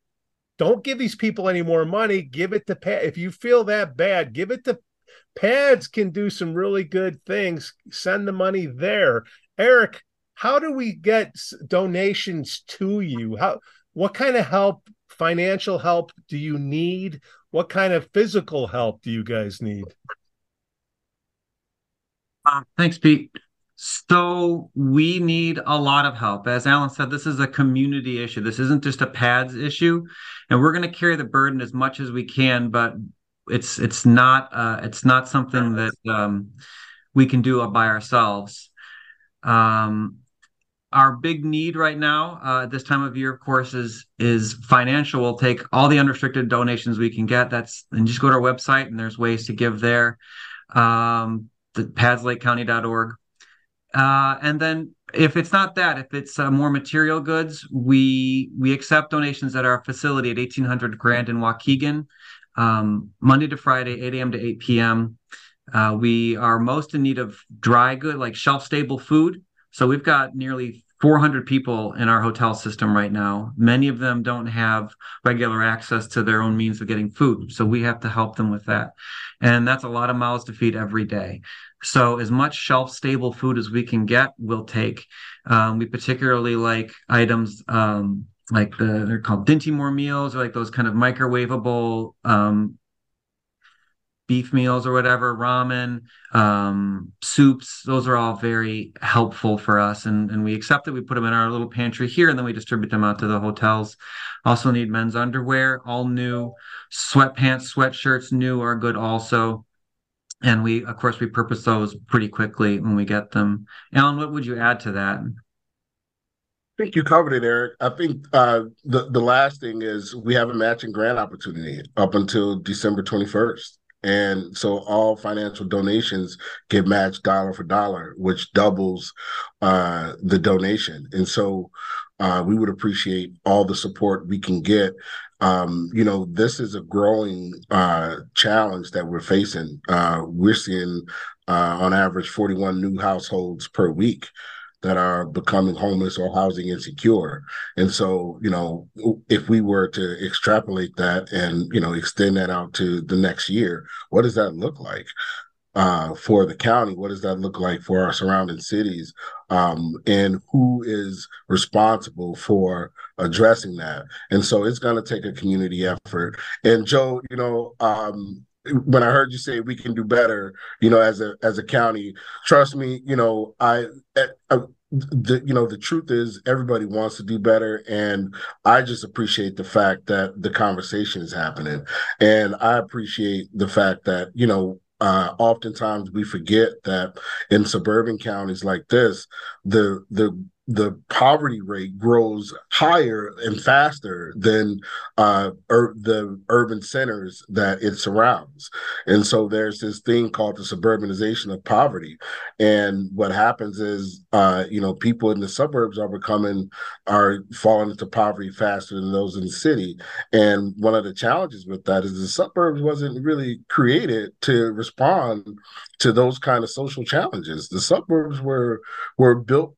Speaker 1: Don't give these people any more money. Give it to pad. If you feel that bad, give it to pads. Can do some really good things. Send the money there. Eric, how do we get donations to you? How what kind of help, financial help do you need? What kind of physical help do you guys need?
Speaker 3: Uh, thanks, Pete. So we need a lot of help. As Allen said, this is a community issue. This isn't just a pads issue, and we're going to carry the burden as much as we can. But it's it's not uh, it's not something that um, we can do by ourselves. Um, our big need right now uh, this time of year, of course, is is financial. We'll take all the unrestricted donations we can get. That's and just go to our website and there's ways to give there. Um, the padslakecounty.org. Uh, and then if it's not that, if it's uh, more material goods, we we accept donations at our facility at 1800 Grand in Waukegan, um, Monday to Friday, 8 a.m. to 8 p.m. Uh, we are most in need of dry good, like shelf stable food. So we've got nearly 400 people in our hotel system right now. Many of them don't have regular access to their own means of getting food. So we have to help them with that. And that's a lot of mouths to feed every day. So as much shelf stable food as we can get, we'll take. Um, we particularly like items um, like the they're called Dinty Moore meals or like those kind of microwavable um, beef meals or whatever, ramen, um, soups. Those are all very helpful for us. And, and we accept that we put them in our little pantry here and then we distribute them out to the hotels. Also need men's underwear, all new. Sweatpants, sweatshirts, new are good also. And we, of course, we purpose those pretty quickly when we get them. Allen, what would you add to that?
Speaker 4: I think you covered it, Eric. I think uh, the the last thing is we have a matching grant opportunity up until December twenty first. And so all financial donations get matched dollar for dollar, which doubles uh, the donation. And so uh, we would appreciate all the support we can get. Um, you know, this is a growing uh, challenge that we're facing. Uh, we're seeing, uh, on average, 41 new households per week that are becoming homeless or housing insecure. And so, you know, if we were to extrapolate that and, you know, extend that out to the next year, what does that look like? Uh, for the county, what does that look like for our surrounding cities? Um, and who is responsible for addressing that? And so it's going to take a community effort. And Joe, you know, um, when I heard you say we can do better, you know, as a as a county, trust me, you know, I, I, eh, uh, the you know the truth is everybody wants to do better and i just appreciate the fact that the conversation is happening. And i appreciate the fact that you know uh, oftentimes we forget that in suburban counties like this the the the poverty rate grows higher and faster than uh, ur- the urban centers that it surrounds. And so there's this thing called the suburbanization of poverty. And what happens is, uh, you know, people in the suburbs are becoming, are falling into poverty faster than those in the city. And one of the challenges with that is the suburbs wasn't really created to respond to those kind of social challenges. The suburbs were were built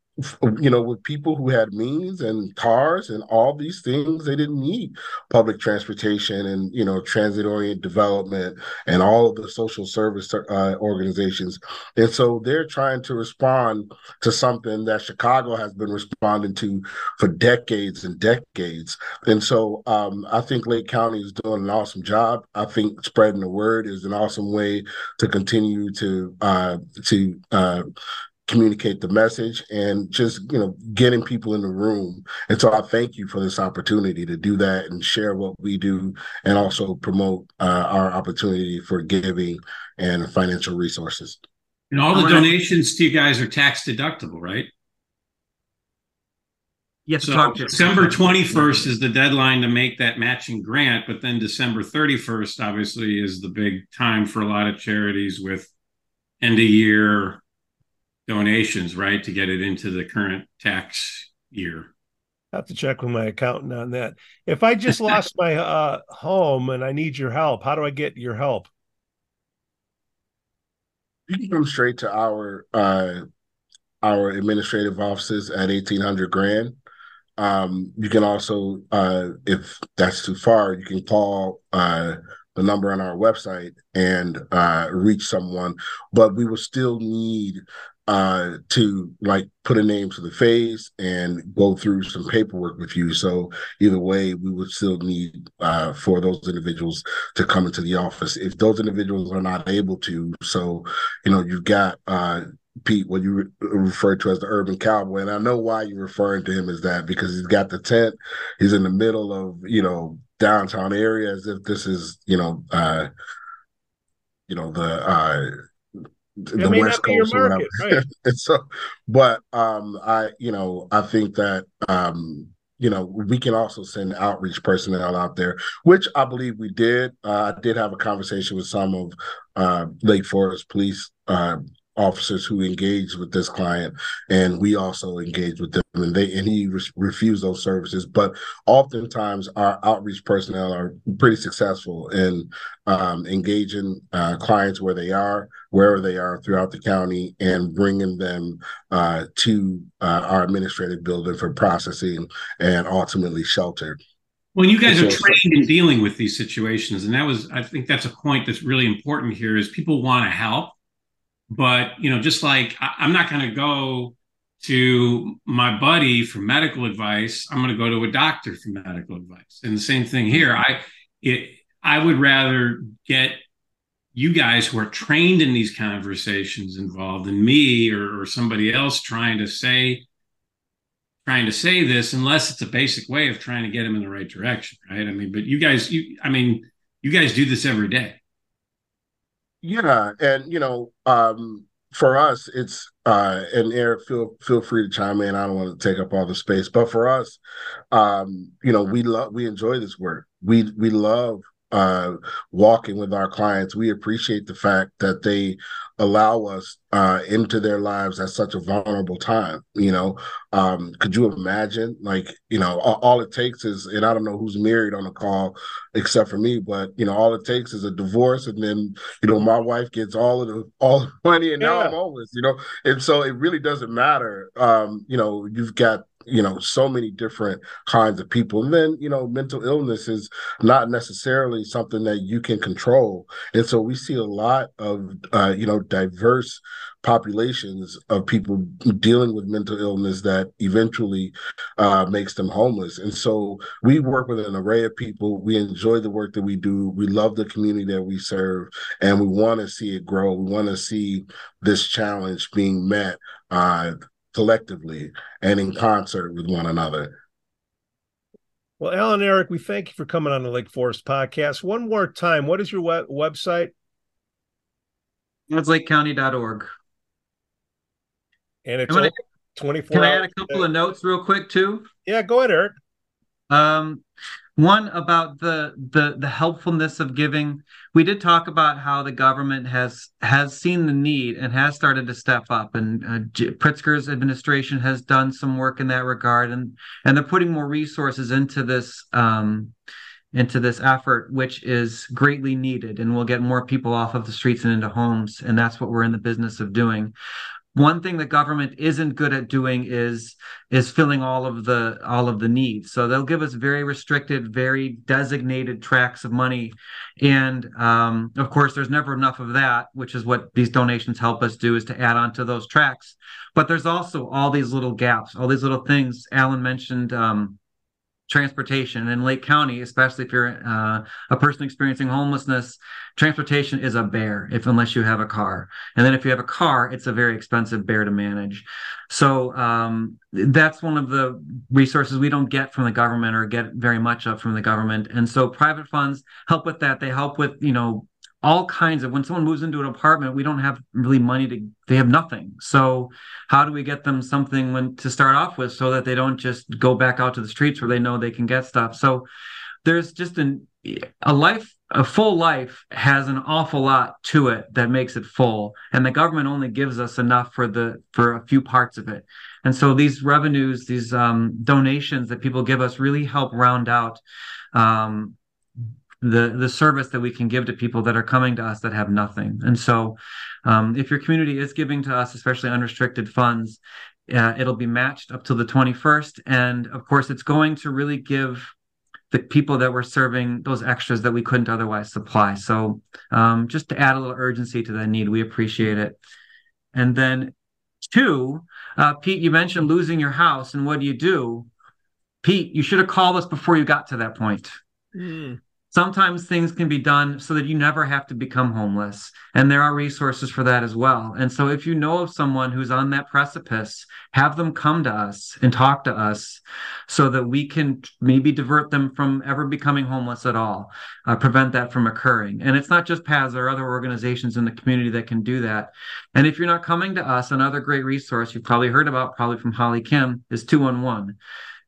Speaker 4: you know, with people who had means and cars and all these things, they didn't need public transportation and you know transit oriented development and all of the social service uh, organizations. And so they're trying to respond to something that Chicago has been responding to for decades and decades. And so um, I think Lake County is doing an awesome job. I think spreading the word is an awesome way to continue to uh, to uh, communicate the message and just you know getting people in the room. And so i thank you for this opportunity to do that and share what we do and also promote uh, our opportunity for giving and financial resources.
Speaker 2: And all the donations to you guys are tax deductible right?
Speaker 3: Yes,
Speaker 2: so December 21st is the deadline to make that matching grant, but then December 31st obviously is the big time for a lot of charities with end of year donations, right, to get it into the current tax year.
Speaker 1: I have to check with my accountant on that. If I just lost my uh, home and I need your help, how do I get your help?
Speaker 4: You can come straight to our uh, our administrative offices at eighteen hundred Grand. Um, you can also, uh, if that's too far, you can call uh, the number on our website and uh, reach someone. But we will still need uh, to like put a name to the face and go through some paperwork with you. So either way, we would still need uh, for those individuals to come into the office. If those individuals are not able to, so you know, you've got uh, Pete, what you re- refer to as the urban cowboy, and I know why you're referring to him as that because he's got the tent. He's in the middle of you know downtown area as if this is you know uh, you know the uh the West Coast or whatever. Right. so, but um, I, you know, I think that um, you know, we can also send outreach personnel out there, which I believe we did. Uh, I did have a conversation with some of uh, Lake Forest police uh, officers who engage with this client, and we also engage with them, and they and he re- refused those services. But oftentimes, our outreach personnel are pretty successful in um, engaging uh, clients where they are, wherever they are throughout the county, and bringing them uh, to uh, our administrative building for processing and ultimately shelter.
Speaker 2: Well, you guys are trained in dealing with these situations, and that was, I think, that's a point that's really important here. Is people want to help, but you know, just like I, I'm not going to go to my buddy for medical advice, I'm going to go to a doctor for medical advice, and the same thing here. I it I would rather get you guys who are trained in these conversations involved than me or, or somebody else trying to say trying to say this unless it's a basic way of trying to get him in the right direction, right? I mean, but you guys, you, I mean, you guys do this every day.
Speaker 4: Yeah, and you know, um, for us, it's uh, and Eric, feel feel free to chime in. I don't want to take up all the space, but for us, um, you know, we love we enjoy this work. We we love uh, walking with our clients. We appreciate the fact that they allow us uh, into their lives at such a vulnerable time. You know, um, could you imagine? Like, you know, all, all, it takes is, and I don't know who's married on the call except for me, but you know, all it takes is a divorce, and then you know, my wife gets all of the all the money, and yeah. now I'm homeless. You know, and so it really doesn't matter. Um, you know, you've got you know so many different kinds of people. And then you know mental illness is not necessarily something that you can control. And so we see a lot of uh, you know diverse populations of people dealing with mental illness that eventually uh, makes them homeless. And so we work with an array of people. We enjoy the work that we do. We love the community that we serve. And we want to see it grow. We want to see this challenge being met uh, collectively and in concert with one another.
Speaker 1: Well, Allen Eric, we thank you for coming on the Lake Forest podcast. One more time, what is your web- website?
Speaker 3: It's lakecounty.org.
Speaker 1: And it's 24
Speaker 3: Can I add a couple of notes real quick too?
Speaker 1: Yeah, go ahead, Eric.
Speaker 3: Um, one about the the the helpfulness of giving. We did talk about how the government has has seen the need and has started to step up, and uh, Pritzker's administration has done some work in that regard, and and they're putting more resources into this. Um, into this effort, which is greatly needed, and we'll get more people off of the streets and into homes, and that's what we're in the business of doing one thing the government isn't good at doing is is filling all of the all of the needs. So they'll give us very restricted very designated tracks of money. And um, of course there's never enough of that which is what these donations help us do is to add on to those tracks but there's also all these little gaps all these little things. Allen mentioned um, transportation in Lake County, especially if you're uh, a person experiencing homelessness, transportation is a bear if unless you have a car. And then if you have a car, it's a very expensive bear to manage. So um, that's one of the resources we don't get from the government or get very much of from the government. And so private funds help with that. They help with you know all kinds of when someone moves into an apartment we don't have really money to they have nothing. So how do we get them something when to start off with so that they don't just go back out to the streets where they know they can get stuff? So there's just an a life a full life has an awful lot to it that makes it full. And the government only gives us enough for the for a few parts of it. And so these revenues these um, donations that people give us really help round out um, the the service that we can give to people that are coming to us that have nothing. And so, um, if your community is giving to us, especially unrestricted funds, uh, it'll be matched up to the 21st. And of course, it's going to really give the people that we're serving those extras that we couldn't otherwise supply. So, um, just to add a little urgency to that need, we appreciate it. And then, two, uh, Pete, you mentioned losing your house, and what do you do? Pete, you should have called us before you got to that point. Mm sometimes things can be done so that you never have to become homeless and there are resources for that as well. And so if you know of someone who's on that precipice have them come to us and talk to us so that we can maybe divert them from ever becoming homeless at all uh, prevent that from occurring. And it's not just PADS there are other organizations in the community that can do that. And if you're not coming to us another great resource you've probably heard about probably from holly kim is 211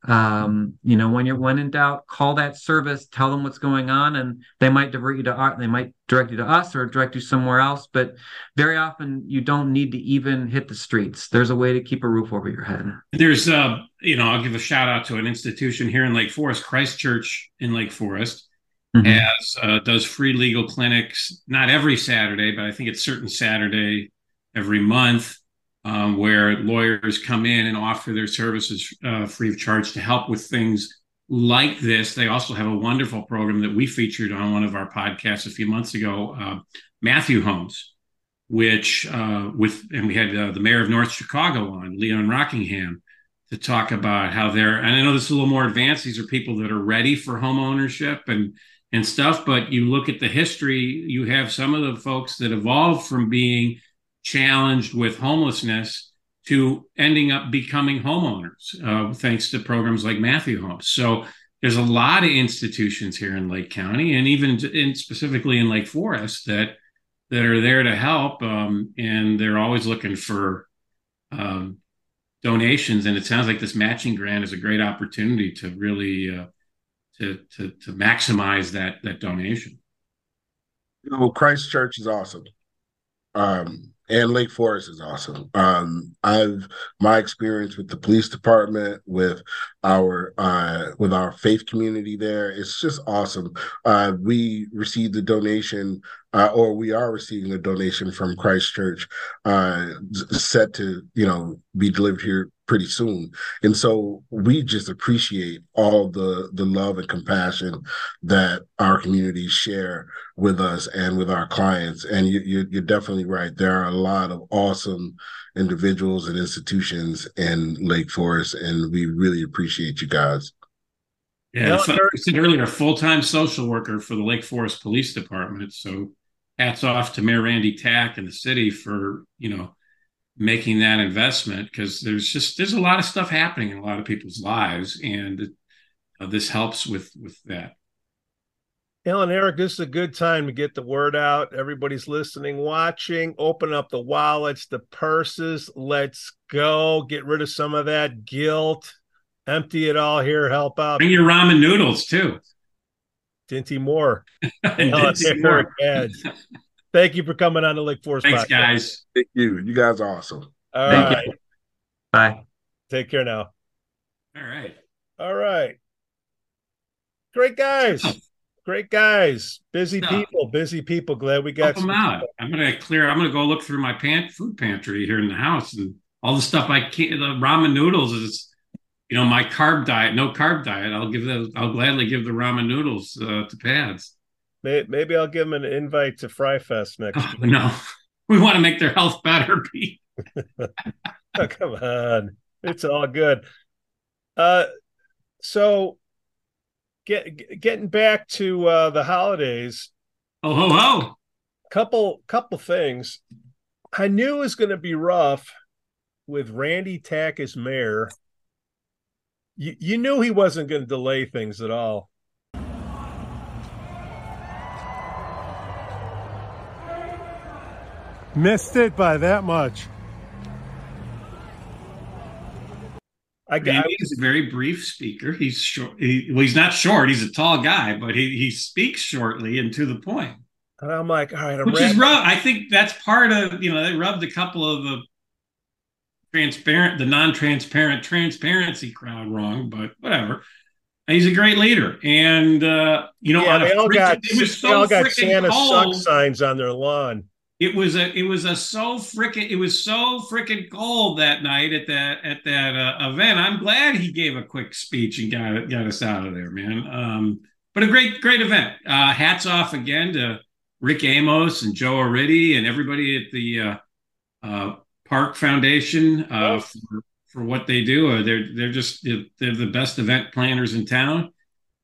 Speaker 3: Um, you know, when you're when in doubt, call that service, tell them what's going on, and they might divert you to art. They might direct you to us or direct you somewhere else. But very often, you don't need to even hit the streets. There's a way to keep a roof over your head.
Speaker 2: There's, uh, you know, I'll give a shout out to an institution here in Lake Forest, Christ Church in Lake Forest. Mm-hmm. Has uh, does free legal clinics not every Saturday, but I think it's certain Saturday every month um, where lawyers come in and offer their services uh, free of charge to help with things like this. They also have a wonderful program that we featured on one of our podcasts a few months ago, uh, Matthew Homes, which uh, with and we had uh, the mayor of North Chicago on, Leon Rockingham, to talk about how they're. And I know this is a little more advanced. These are people that are ready for home ownership and and stuff. But you look at the history, you have some of the folks that evolved from being challenged with homelessness to ending up becoming homeowners, uh, thanks to programs like Matthew Homes. So there's a lot of institutions here in Lake County, and even in, specifically in Lake Forest that that are there to help, um, and they're always looking for um, donations. And it sounds like this matching grant is a great opportunity to really uh, to, to to maximize that that donation.
Speaker 4: You know, Christ Church is awesome. Um, and Lake Forest is awesome. Um, I've my experience with the police department, with our uh, with our faith community there, it's just awesome. Uh, we received a donation, uh, or we are receiving a donation from Christ Church, uh, set to you know be delivered here pretty soon. And so we just appreciate all the the love and compassion that our communities share with us and with our clients. And you, you, you're definitely right. There are a lot of awesome individuals and institutions in Lake Forest, and we really appreciate you guys.
Speaker 2: Yeah, I said earlier, full time social worker for the Lake Forest Police Department. So hats off to Mayor Randy Tack and the city for you know making that investment because there's just there's a lot of stuff happening in a lot of people's lives and uh, this helps with with that
Speaker 1: Allen Eric, this is a good time to get the word out. Everybody's listening, watching. Open up the wallets, the purses. Let's go. Get rid of some of that guilt. Empty it all here. Help out.
Speaker 2: Bring your ramen noodles too.
Speaker 1: Dinty Moore. Dinty Moore. Thank you for coming on the Lake Forest.
Speaker 2: Thanks, podcast. guys.
Speaker 4: Thank you. You guys are awesome.
Speaker 1: All Thank right.
Speaker 3: You. Bye.
Speaker 1: Take care now.
Speaker 2: All right.
Speaker 1: All right. Great guys. Great guys. Busy no. people. Busy people. Glad we got
Speaker 2: them out. I'm gonna clear. I'm gonna go look through my pant food pantry here in the house and all the stuff I can't. The ramen noodles is, you know, my carb diet. No carb diet. I'll give those. I'll gladly give the ramen noodles uh, to Pads.
Speaker 1: Maybe I'll give them an invite to Fry Fest next
Speaker 2: oh, week. No, we want to make their health better, Pete.
Speaker 1: oh, come on, it's all good. Uh, so get getting back to uh, the holidays.
Speaker 2: Oh ho ho!
Speaker 1: Couple couple things. I knew it was going to be rough with Randy Tack as mayor. You you knew he wasn't going to delay things at all. Missed it by that much.
Speaker 2: I got. He's a very brief speaker. He's short. He, well, he's not short. He's a tall guy, but he he speaks shortly and to the point.
Speaker 1: And I'm like, all right, I'm
Speaker 2: which is rough. I think that's part of you know they rubbed a couple of the transparent, the non-transparent transparency crowd wrong, but whatever. He's a great leader, and uh, you know,
Speaker 1: yeah, they all got, it was so they all got Santa cold. suck signs on their lawn
Speaker 2: it was a it was a so freaking it was so freaking cold that night at that at that uh, event. I'm glad he gave a quick speech and got got us out of there, man. Um, but a great great event. Uh, hats off again to Rick Amos and Joe Oriti and everybody at the uh, uh Park Foundation uh, for, for what they do. Uh, they're they're just they're the best event planners in town,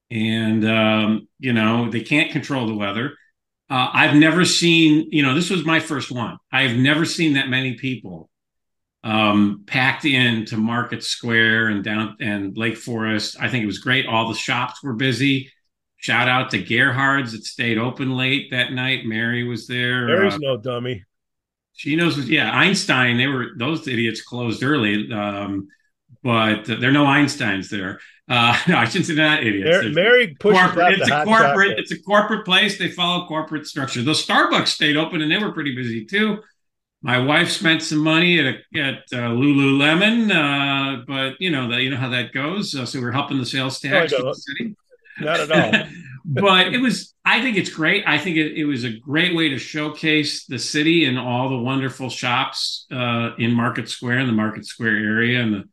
Speaker 2: and um, you know they can't control the weather uh, I've never seen, you know, this was my first one. I've never seen that many people um, packed into Market Square and down and Lake Forest. I think it was great. All the shops were busy. Shout out to Gerhard's that stayed open late that night. Mary was there.
Speaker 1: Mary's uh, no dummy.
Speaker 2: She knows. Yeah, Einstein. They were those idiots closed early. Um, but there are no Einsteins there. Uh, no, I shouldn't say not idiots.
Speaker 1: They're, Mary pushes corporate,
Speaker 2: it's a corporate. Chocolate. It's a corporate place. They follow corporate structure. The Starbucks stayed open and they were pretty busy too. My wife spent some money at a, at uh, Lululemon, uh, but you know that you know how that goes. Uh, so we're helping the sales tax
Speaker 1: no, the city. Not at all.
Speaker 2: but it was. I think it's great. I think it, it, was a great way to showcase the city and all the wonderful shops uh, in Market Square and the Market Square area and the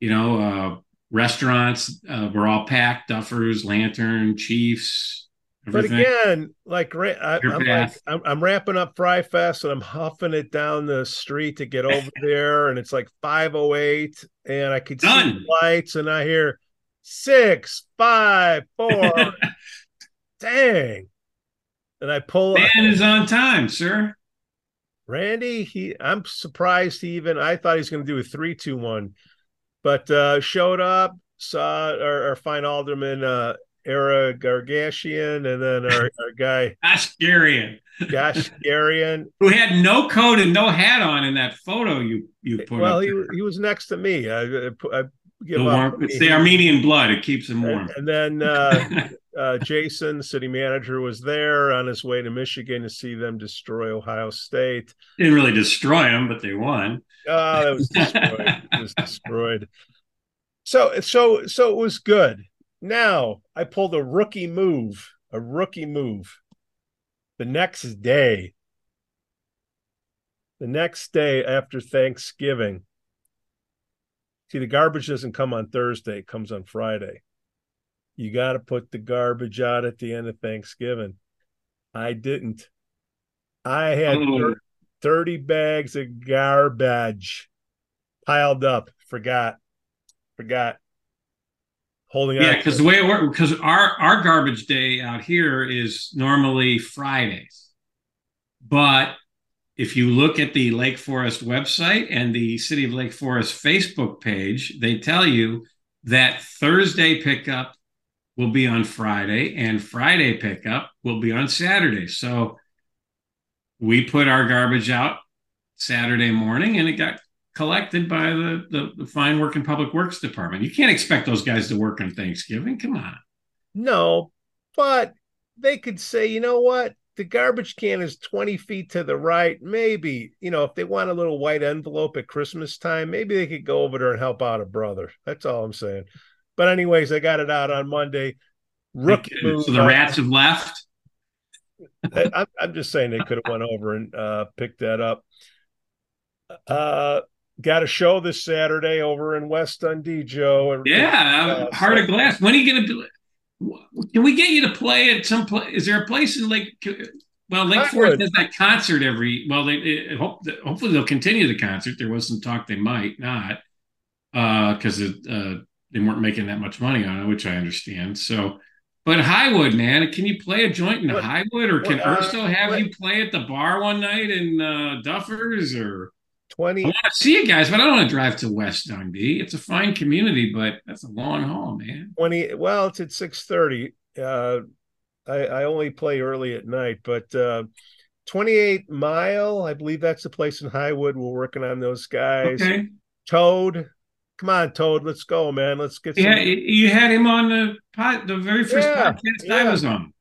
Speaker 2: you know uh, restaurants uh, were all packed duffers lantern chiefs
Speaker 1: everything. but again like I, am like I'm, I'm, ramping up fry fest and i'm huffing it down the street to get over there and it's like 508 and i could Done. see lights and i hear six five four dang. And i pull
Speaker 2: man is on time sir.
Speaker 1: Randy he i'm surprised he even i thought he's going to do a three two one but uh, showed up, saw our, our fine alderman, uh, Ara Gargashian, and then our, our guy
Speaker 2: Goshgarian.
Speaker 1: Goshgarian.
Speaker 2: Who had no coat and no hat on in that photo you you put
Speaker 1: well,
Speaker 2: he,
Speaker 1: he was next to me. I, I,
Speaker 2: give the warm, it's the Armenian blood. It keeps him warm.
Speaker 1: And, and then uh, uh, Jason, city manager, was there on his way to Michigan to see them destroy Ohio State.
Speaker 2: Didn't really destroy them, but they won.
Speaker 1: Oh, that was destroyed. it was destroyed. So, so, so it was good. Now I pulled a rookie move, a rookie move. The next day, the next day after Thanksgiving, See, the garbage doesn't come on Thursday, it comes on Friday. You got to put the garbage out at the end of Thanksgiving. I didn't. I had oh. 30 bags of garbage piled up. Forgot. Forgot. Holding
Speaker 2: yeah, because the way it works, because our, our garbage day out here is normally Fridays. But if you look at the Lake Forest website and the City of Lake Forest Facebook page, they tell you that Thursday pickup will be on Friday and Friday pickup will be on Saturday. So we put our garbage out Saturday morning and it got collected by the, the, the fine work and public works department. You can't expect those guys to work on Thanksgiving. Come on.
Speaker 1: No, but they could say, you know what? the garbage can is 20 feet to the right. Maybe, you know, if they want a little white envelope at Christmas time, maybe they could go over there and help out a brother. That's all I'm saying. But, anyways, I got it out on Monday. Rookie.
Speaker 2: So the rats have left.
Speaker 1: I, am just saying they could have went over and uh, picked that up. Uh, got a show this Saturday over in West Dundee, Joe.
Speaker 2: Yeah, uh, Heart of Glass. When are you going to do it? can we get you to play at some place? Is there a place in Lake? Well, Lake Forest has that concert every. Well, they, they hope that, hopefully they'll continue the concert. There was some talk they might not because uh, uh, they weren't making that much money on it, which I understand. So, but Highwood, man, can you play a joint in what, Highwood, or can what, uh, Urso have what, you play at the bar one night in uh, Duffers, or
Speaker 1: 20
Speaker 2: I want to see you guys, but I don't want to drive to West Dundee. It's a fine community, but that's a long haul, man.
Speaker 1: 20 well, it's at 6:30. Uh I, I only play early at night, but uh 28 Mile, I believe that's the place in Highwood. We're working on those guys. Okay. Toad. Come on, Toad, let's go, man. Let's get
Speaker 2: some... Yeah, you had him on the pot the very first yeah, podcast yeah. I was on.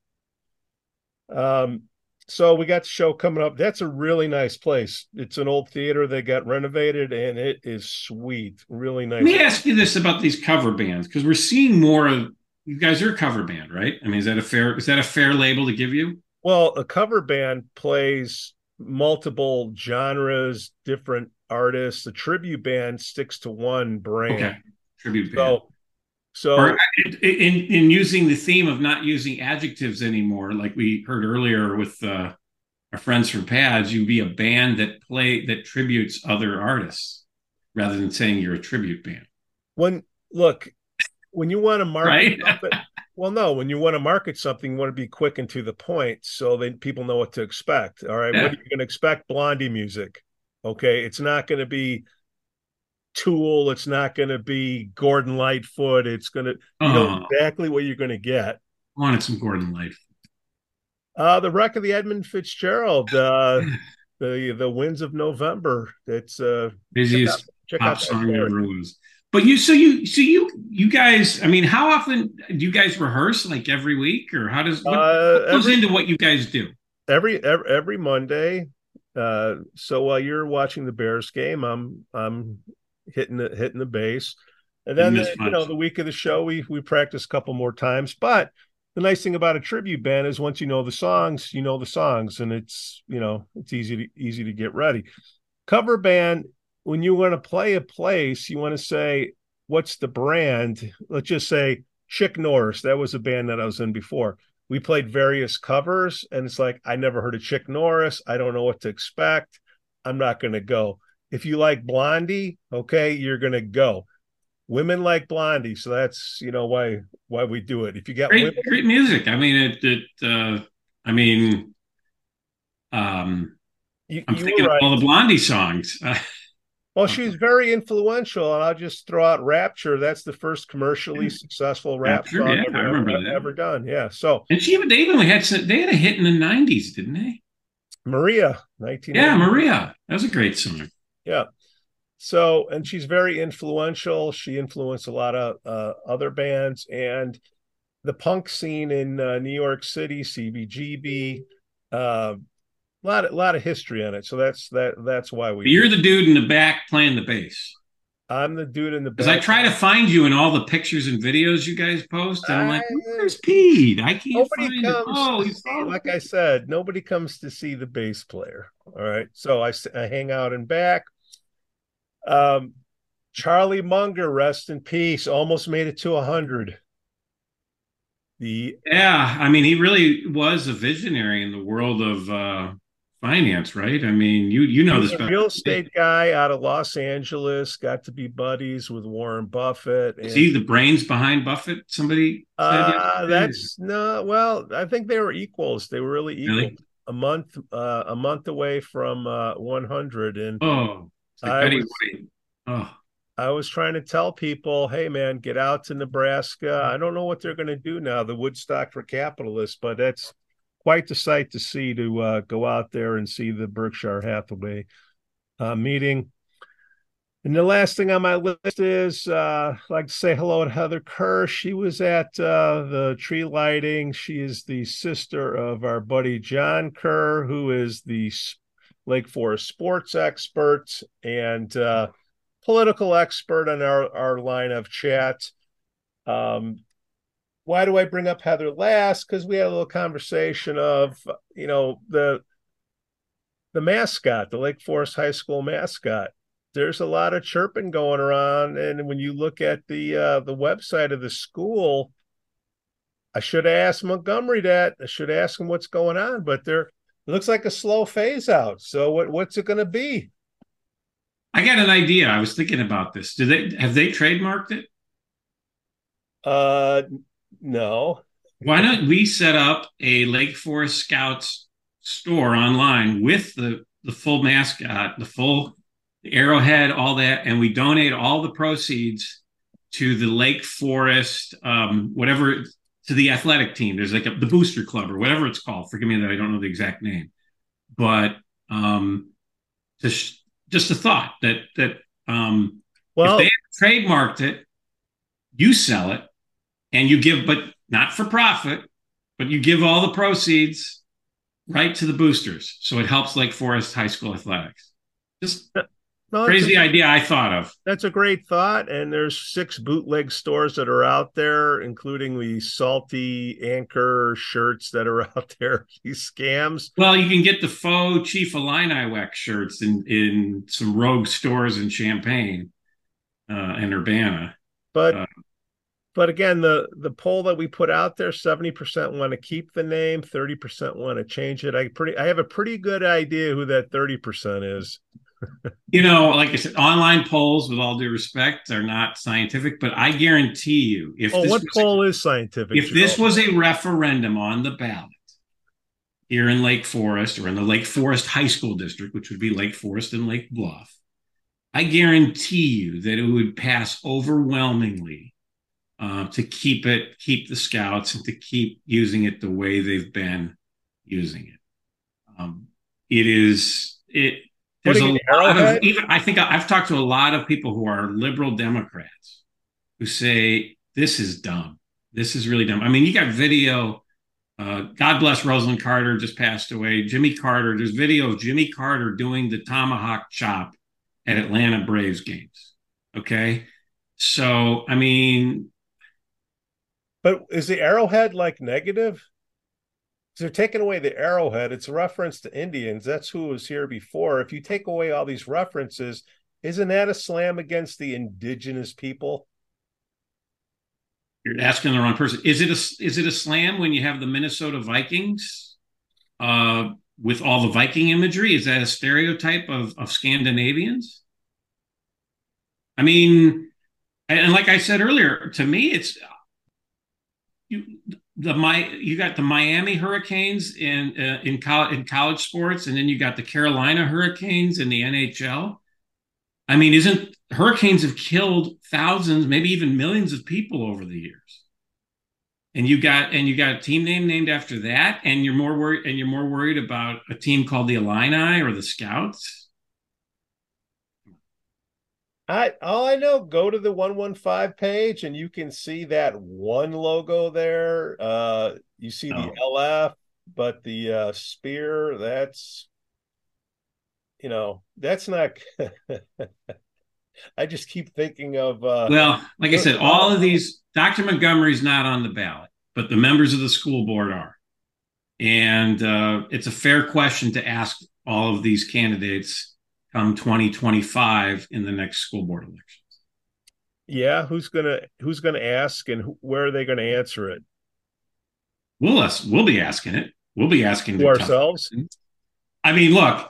Speaker 1: Um so we got the show coming up. That's a really nice place. It's an old theater that got renovated and it is sweet. Really nice.
Speaker 2: Let me ask you this about these cover bands because we're seeing more of you guys are a cover band, right? I mean, is that a fair is that a fair label to give you?
Speaker 1: Well, a cover band plays multiple genres, different artists. The tribute band sticks to one brand. Okay.
Speaker 2: Tribute band. So
Speaker 1: so
Speaker 2: or in in using the theme of not using adjectives anymore, like we heard earlier with uh, our friends from Pads, you'd be a band that play that tributes other artists rather than saying you're a tribute band.
Speaker 1: When look, when you want to market right? Well, no, when you want to market something, you want to be quick and to the point so that people know what to expect. All right. Yeah. What are you going to expect? Blondie music. Okay. It's not going to be Tool. It's not going to be Gordon Lightfoot. It's going to you know uh-huh. exactly what you're going to get.
Speaker 2: I wanted some Gordon Lightfoot.
Speaker 1: Uh, the wreck of the Edmund Fitzgerald. Uh, the the winds of November. It's uh,
Speaker 2: busiest check out, check pop song ever was. But you, so you, so you, you guys. I mean, how often do you guys rehearse? Like every week, or how does what, uh, what goes every, into what you guys do?
Speaker 1: Every every, every Monday. Uh, so while you're watching the Bears game, I'm I'm hitting the hitting the bass, and then the, you know the week of the show we we practice a couple more times. But the nice thing about a tribute band is once you know the songs, you know the songs, and it's you know it's easy to easy to get ready. Cover band when you want to play a place, you want to say, what's the brand? Let's just say Chick Norris. That was a band that I was in before. We played various covers, and it's like, I never heard of Chick Norris. I don't know what to expect. I'm not going to go. If you like Blondie, okay, you're going to go. Women like Blondie, so that's you know why why we do it. If you got
Speaker 2: great,
Speaker 1: women-
Speaker 2: great music, I mean it. it uh, I mean, um, you, I'm thinking right. of all the Blondie songs.
Speaker 1: Well, she's very influential, and I'll just throw out "Rapture." That's the first commercially successful rap Rapture, song
Speaker 2: yeah, ever,
Speaker 1: ever, ever, done. Yeah. So,
Speaker 2: and she even they even had they had a hit in the '90s, didn't they?
Speaker 1: Maria, 19.
Speaker 2: Yeah, Maria. That was a great song.
Speaker 1: Yeah. So, and she's very influential. She influenced a lot of uh, other bands and the punk scene in uh, New York City, CBGB. Uh, lot, of, lot of history on it. So that's that. That's why we.
Speaker 2: You're the dude in the back playing the bass.
Speaker 1: I'm the dude in the back.
Speaker 2: Because I try to find you in all the pictures and videos you guys post, and I'm like, "Where's Pete? I can't nobody find comes Oh, he's
Speaker 1: like I said, nobody comes to see the bass player. All right, so I, I hang out in back. Um, Charlie Munger, rest in peace. Almost made it to hundred.
Speaker 2: The yeah, I mean, he really was a visionary in the world of uh, finance, right? I mean, you you know this.
Speaker 1: Real estate guy out of Los Angeles got to be buddies with Warren Buffett.
Speaker 2: And, Is he the brains behind Buffett? Somebody
Speaker 1: uh, that's no. Well, I think they were equals. They were really equal. Really? A month, uh, a month away from uh, 100, and
Speaker 2: oh,
Speaker 1: I was, oh. I was trying to tell people, hey man, get out to Nebraska. I don't know what they're going to do now, the Woodstock for capitalists, but that's quite the sight to see to uh, go out there and see the Berkshire Hathaway uh, meeting. And the last thing on my list is uh, I'd like to say hello to Heather Kerr. She was at uh, the tree lighting. She is the sister of our buddy John Kerr, who is the Lake Forest sports expert and uh, political expert on our, our line of chat. Um, why do I bring up Heather last? Because we had a little conversation of, you know, the the mascot, the Lake Forest High School mascot. There's a lot of chirping going around, and when you look at the uh, the website of the school, I should ask Montgomery that. I should ask him what's going on, but there it looks like a slow phase out. So what what's it going to be?
Speaker 2: I got an idea. I was thinking about this. Do they have they trademarked it?
Speaker 1: Uh, no.
Speaker 2: Why don't we set up a Lake Forest Scouts store online with the the full mascot, the full arrowhead, all that, and we donate all the proceeds to the Lake Forest, um, whatever, to the athletic team. There's like a, the Booster Club or whatever it's called. Forgive me that I don't know the exact name, but um, just just a thought that that um, well, if they trademarked it, you sell it, and you give, but not for profit, but you give all the proceeds right to the boosters. So it helps Lake Forest High School athletics. Just no, crazy a, idea I thought of.
Speaker 1: That's a great thought. And there's six bootleg stores that are out there, including the salty anchor shirts that are out there. These scams.
Speaker 2: Well, you can get the faux Chief Illiniwek shirts in in some rogue stores in Champaign uh, and Urbana.
Speaker 1: But uh, but again, the the poll that we put out there, 70% want to keep the name, 30% want to change it. I pretty I have a pretty good idea who that 30% is.
Speaker 2: you know, like I said, online polls, with all due respect, are not scientific, but I guarantee you, if
Speaker 1: oh, what poll a, is scientific?
Speaker 2: If this was a referendum on the ballot here in Lake Forest or in the Lake Forest High School District, which would be Lake Forest and Lake Bluff, I guarantee you that it would pass overwhelmingly uh, to keep it, keep the scouts, and to keep using it the way they've been using it. Um, it is it There's a lot of even. I think I've talked to a lot of people who are liberal Democrats who say this is dumb. This is really dumb. I mean, you got video. Uh, God bless Rosalynn Carter, just passed away. Jimmy Carter. There's video of Jimmy Carter doing the tomahawk chop at Atlanta Braves games. Okay, so I mean,
Speaker 1: but is the arrowhead like negative? they're taking away the arrowhead. It's a reference to Indians. That's who was here before. If you take away all these references, isn't that a slam against the indigenous people?
Speaker 2: You're asking the wrong person. Is it a is it a slam when you have the Minnesota Vikings uh, with all the Viking imagery? Is that a stereotype of of Scandinavians? I mean, and like I said earlier, to me, it's you the my you got the Miami Hurricanes in uh, in college in college sports, and then you got the Carolina Hurricanes in the NHL. I mean, isn't hurricanes have killed thousands, maybe even millions of people over the years? And you got and you got a team name named after that, and you're more worried and you're more worried about a team called the Illini or the Scouts.
Speaker 1: I all I know, go to the 115 page and you can see that one logo there. Uh you see oh. the LF, but the uh spear, that's you know, that's not I just keep thinking of uh
Speaker 2: Well, like I said, all of these Dr. Montgomery's not on the ballot, but the members of the school board are. And uh it's a fair question to ask all of these candidates come 2025 in the next school board elections.
Speaker 1: Yeah, who's gonna who's gonna ask, and where are they going to answer it?
Speaker 2: We'll us we'll be asking it. We'll be asking
Speaker 1: to ourselves.
Speaker 2: I mean, look,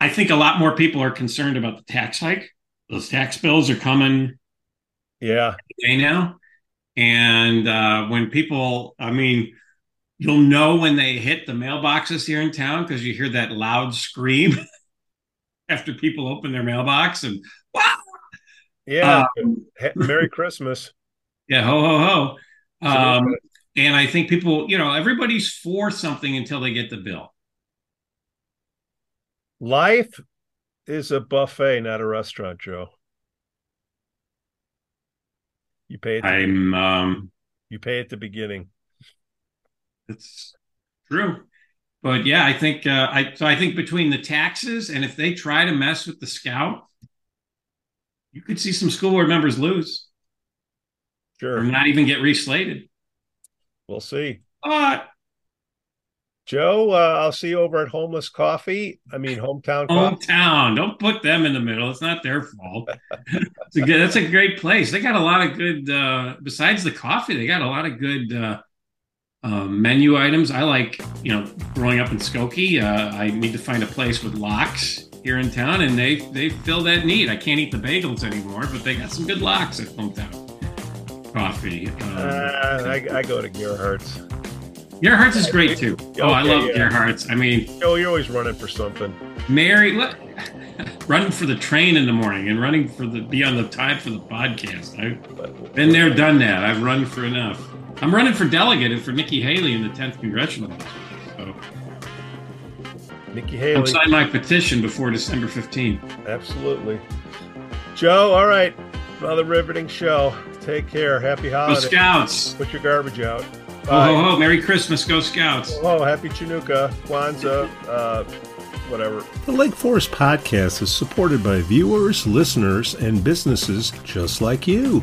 Speaker 2: I think a lot more people are concerned about the tax hike. Those tax bills are coming.
Speaker 1: Yeah,
Speaker 2: day now, and uh, when people, I mean, you'll know when they hit the mailboxes here in town because you hear that loud scream. after people open their mailbox and wow.
Speaker 1: Yeah. Um, Merry Christmas.
Speaker 2: Yeah. Ho, ho, ho. Um, and I think people, you know, everybody's for something until they get the bill.
Speaker 1: Life is a buffet, not a restaurant, Joe. You pay it.
Speaker 2: I'm. Um,
Speaker 1: you pay at the beginning.
Speaker 2: It's true. But yeah, I think uh, I so I think between the taxes and if they try to mess with the scout, you could see some school board members lose.
Speaker 1: Sure.
Speaker 2: Or not even get reslated.
Speaker 1: We'll see.
Speaker 2: But
Speaker 1: Joe, uh, I'll see you over at Homeless Coffee. I mean, Hometown
Speaker 2: Hometown. Coffee. Don't put them in the middle. It's not their fault. a good, that's a great place. They got a lot of good, uh, besides the coffee, they got a lot of good uh, um, menu items. I like, you know, growing up in Skokie, uh, I need to find a place with lox here in town, and they they fill that need. I can't eat the bagels anymore, but they got some good lox at hometown coffee.
Speaker 1: Um, uh, I, I, go to Gerhardt's.
Speaker 2: Gerhardt's is great too. Okay, oh, I love yeah. Gerhardt's. I mean,
Speaker 1: oh, you're always running for something.
Speaker 2: Mary, what? running for the train in the morning and running for the be on the time for the podcast. I've been there, done that. I've run for enough. I'm running for delegate and for Nikki Haley in the 10th congressional district. So
Speaker 1: Nikki Haley.
Speaker 2: I'll sign my petition before December 15th.
Speaker 1: Absolutely. Joe, all right. Another riveting show. Take care. Happy holidays.
Speaker 2: Go Scouts.
Speaker 1: Put your garbage out.
Speaker 2: Bye. Oh, ho, ho. Merry Christmas. Go Scouts.
Speaker 1: Oh, happy Chinooka, Kwanzaa, uh, whatever.
Speaker 5: The Lake Forest Podcast is supported by viewers, listeners, and businesses just like you.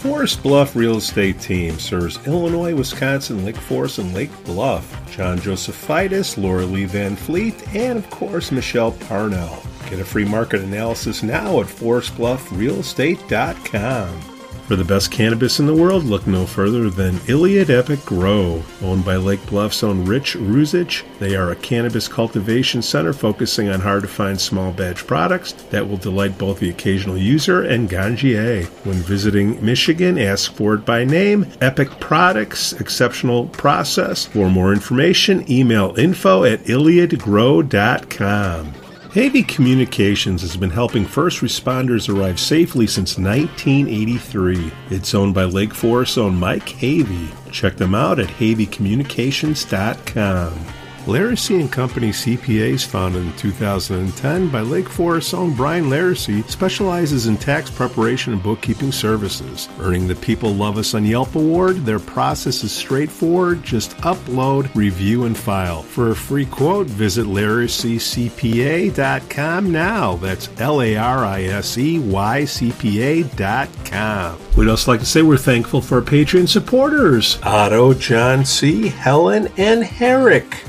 Speaker 5: Forest Bluff Real Estate Team serves Illinois, Wisconsin, Lake Forest, and Lake Bluff. John Josephitis, Laura Lee Van Fleet, and of course Michelle Parnell. Get a free market analysis now at forestbluffrealestate.com.
Speaker 1: For the best cannabis in the world, look no further than Iliad Epic Grow. Owned by Lake Bluff's own Rich Ruzich, they are a cannabis cultivation center focusing on hard to find small batch products that will delight both the occasional user and ganjier. When visiting Michigan, ask for it by name. Epic Products, exceptional process. For more information, email info at iliadgrow.com. Havey Communications has been helping first responders arrive safely since 1983. It's owned by Lake Forest own Mike Havey. Check them out at haveycommunications.com. Laracy and Company CPAs, founded in 2010 by Lake Forest's own Brian Laracy, specializes in tax preparation and bookkeeping services. Earning the People Love Us on Yelp award, their process is straightforward. Just upload, review, and file. For a free quote, visit laracycpa.com now. That's L A R I S E Y C P A.com. We'd also like to say we're thankful for our Patreon supporters Otto, John C., Helen, and Herrick.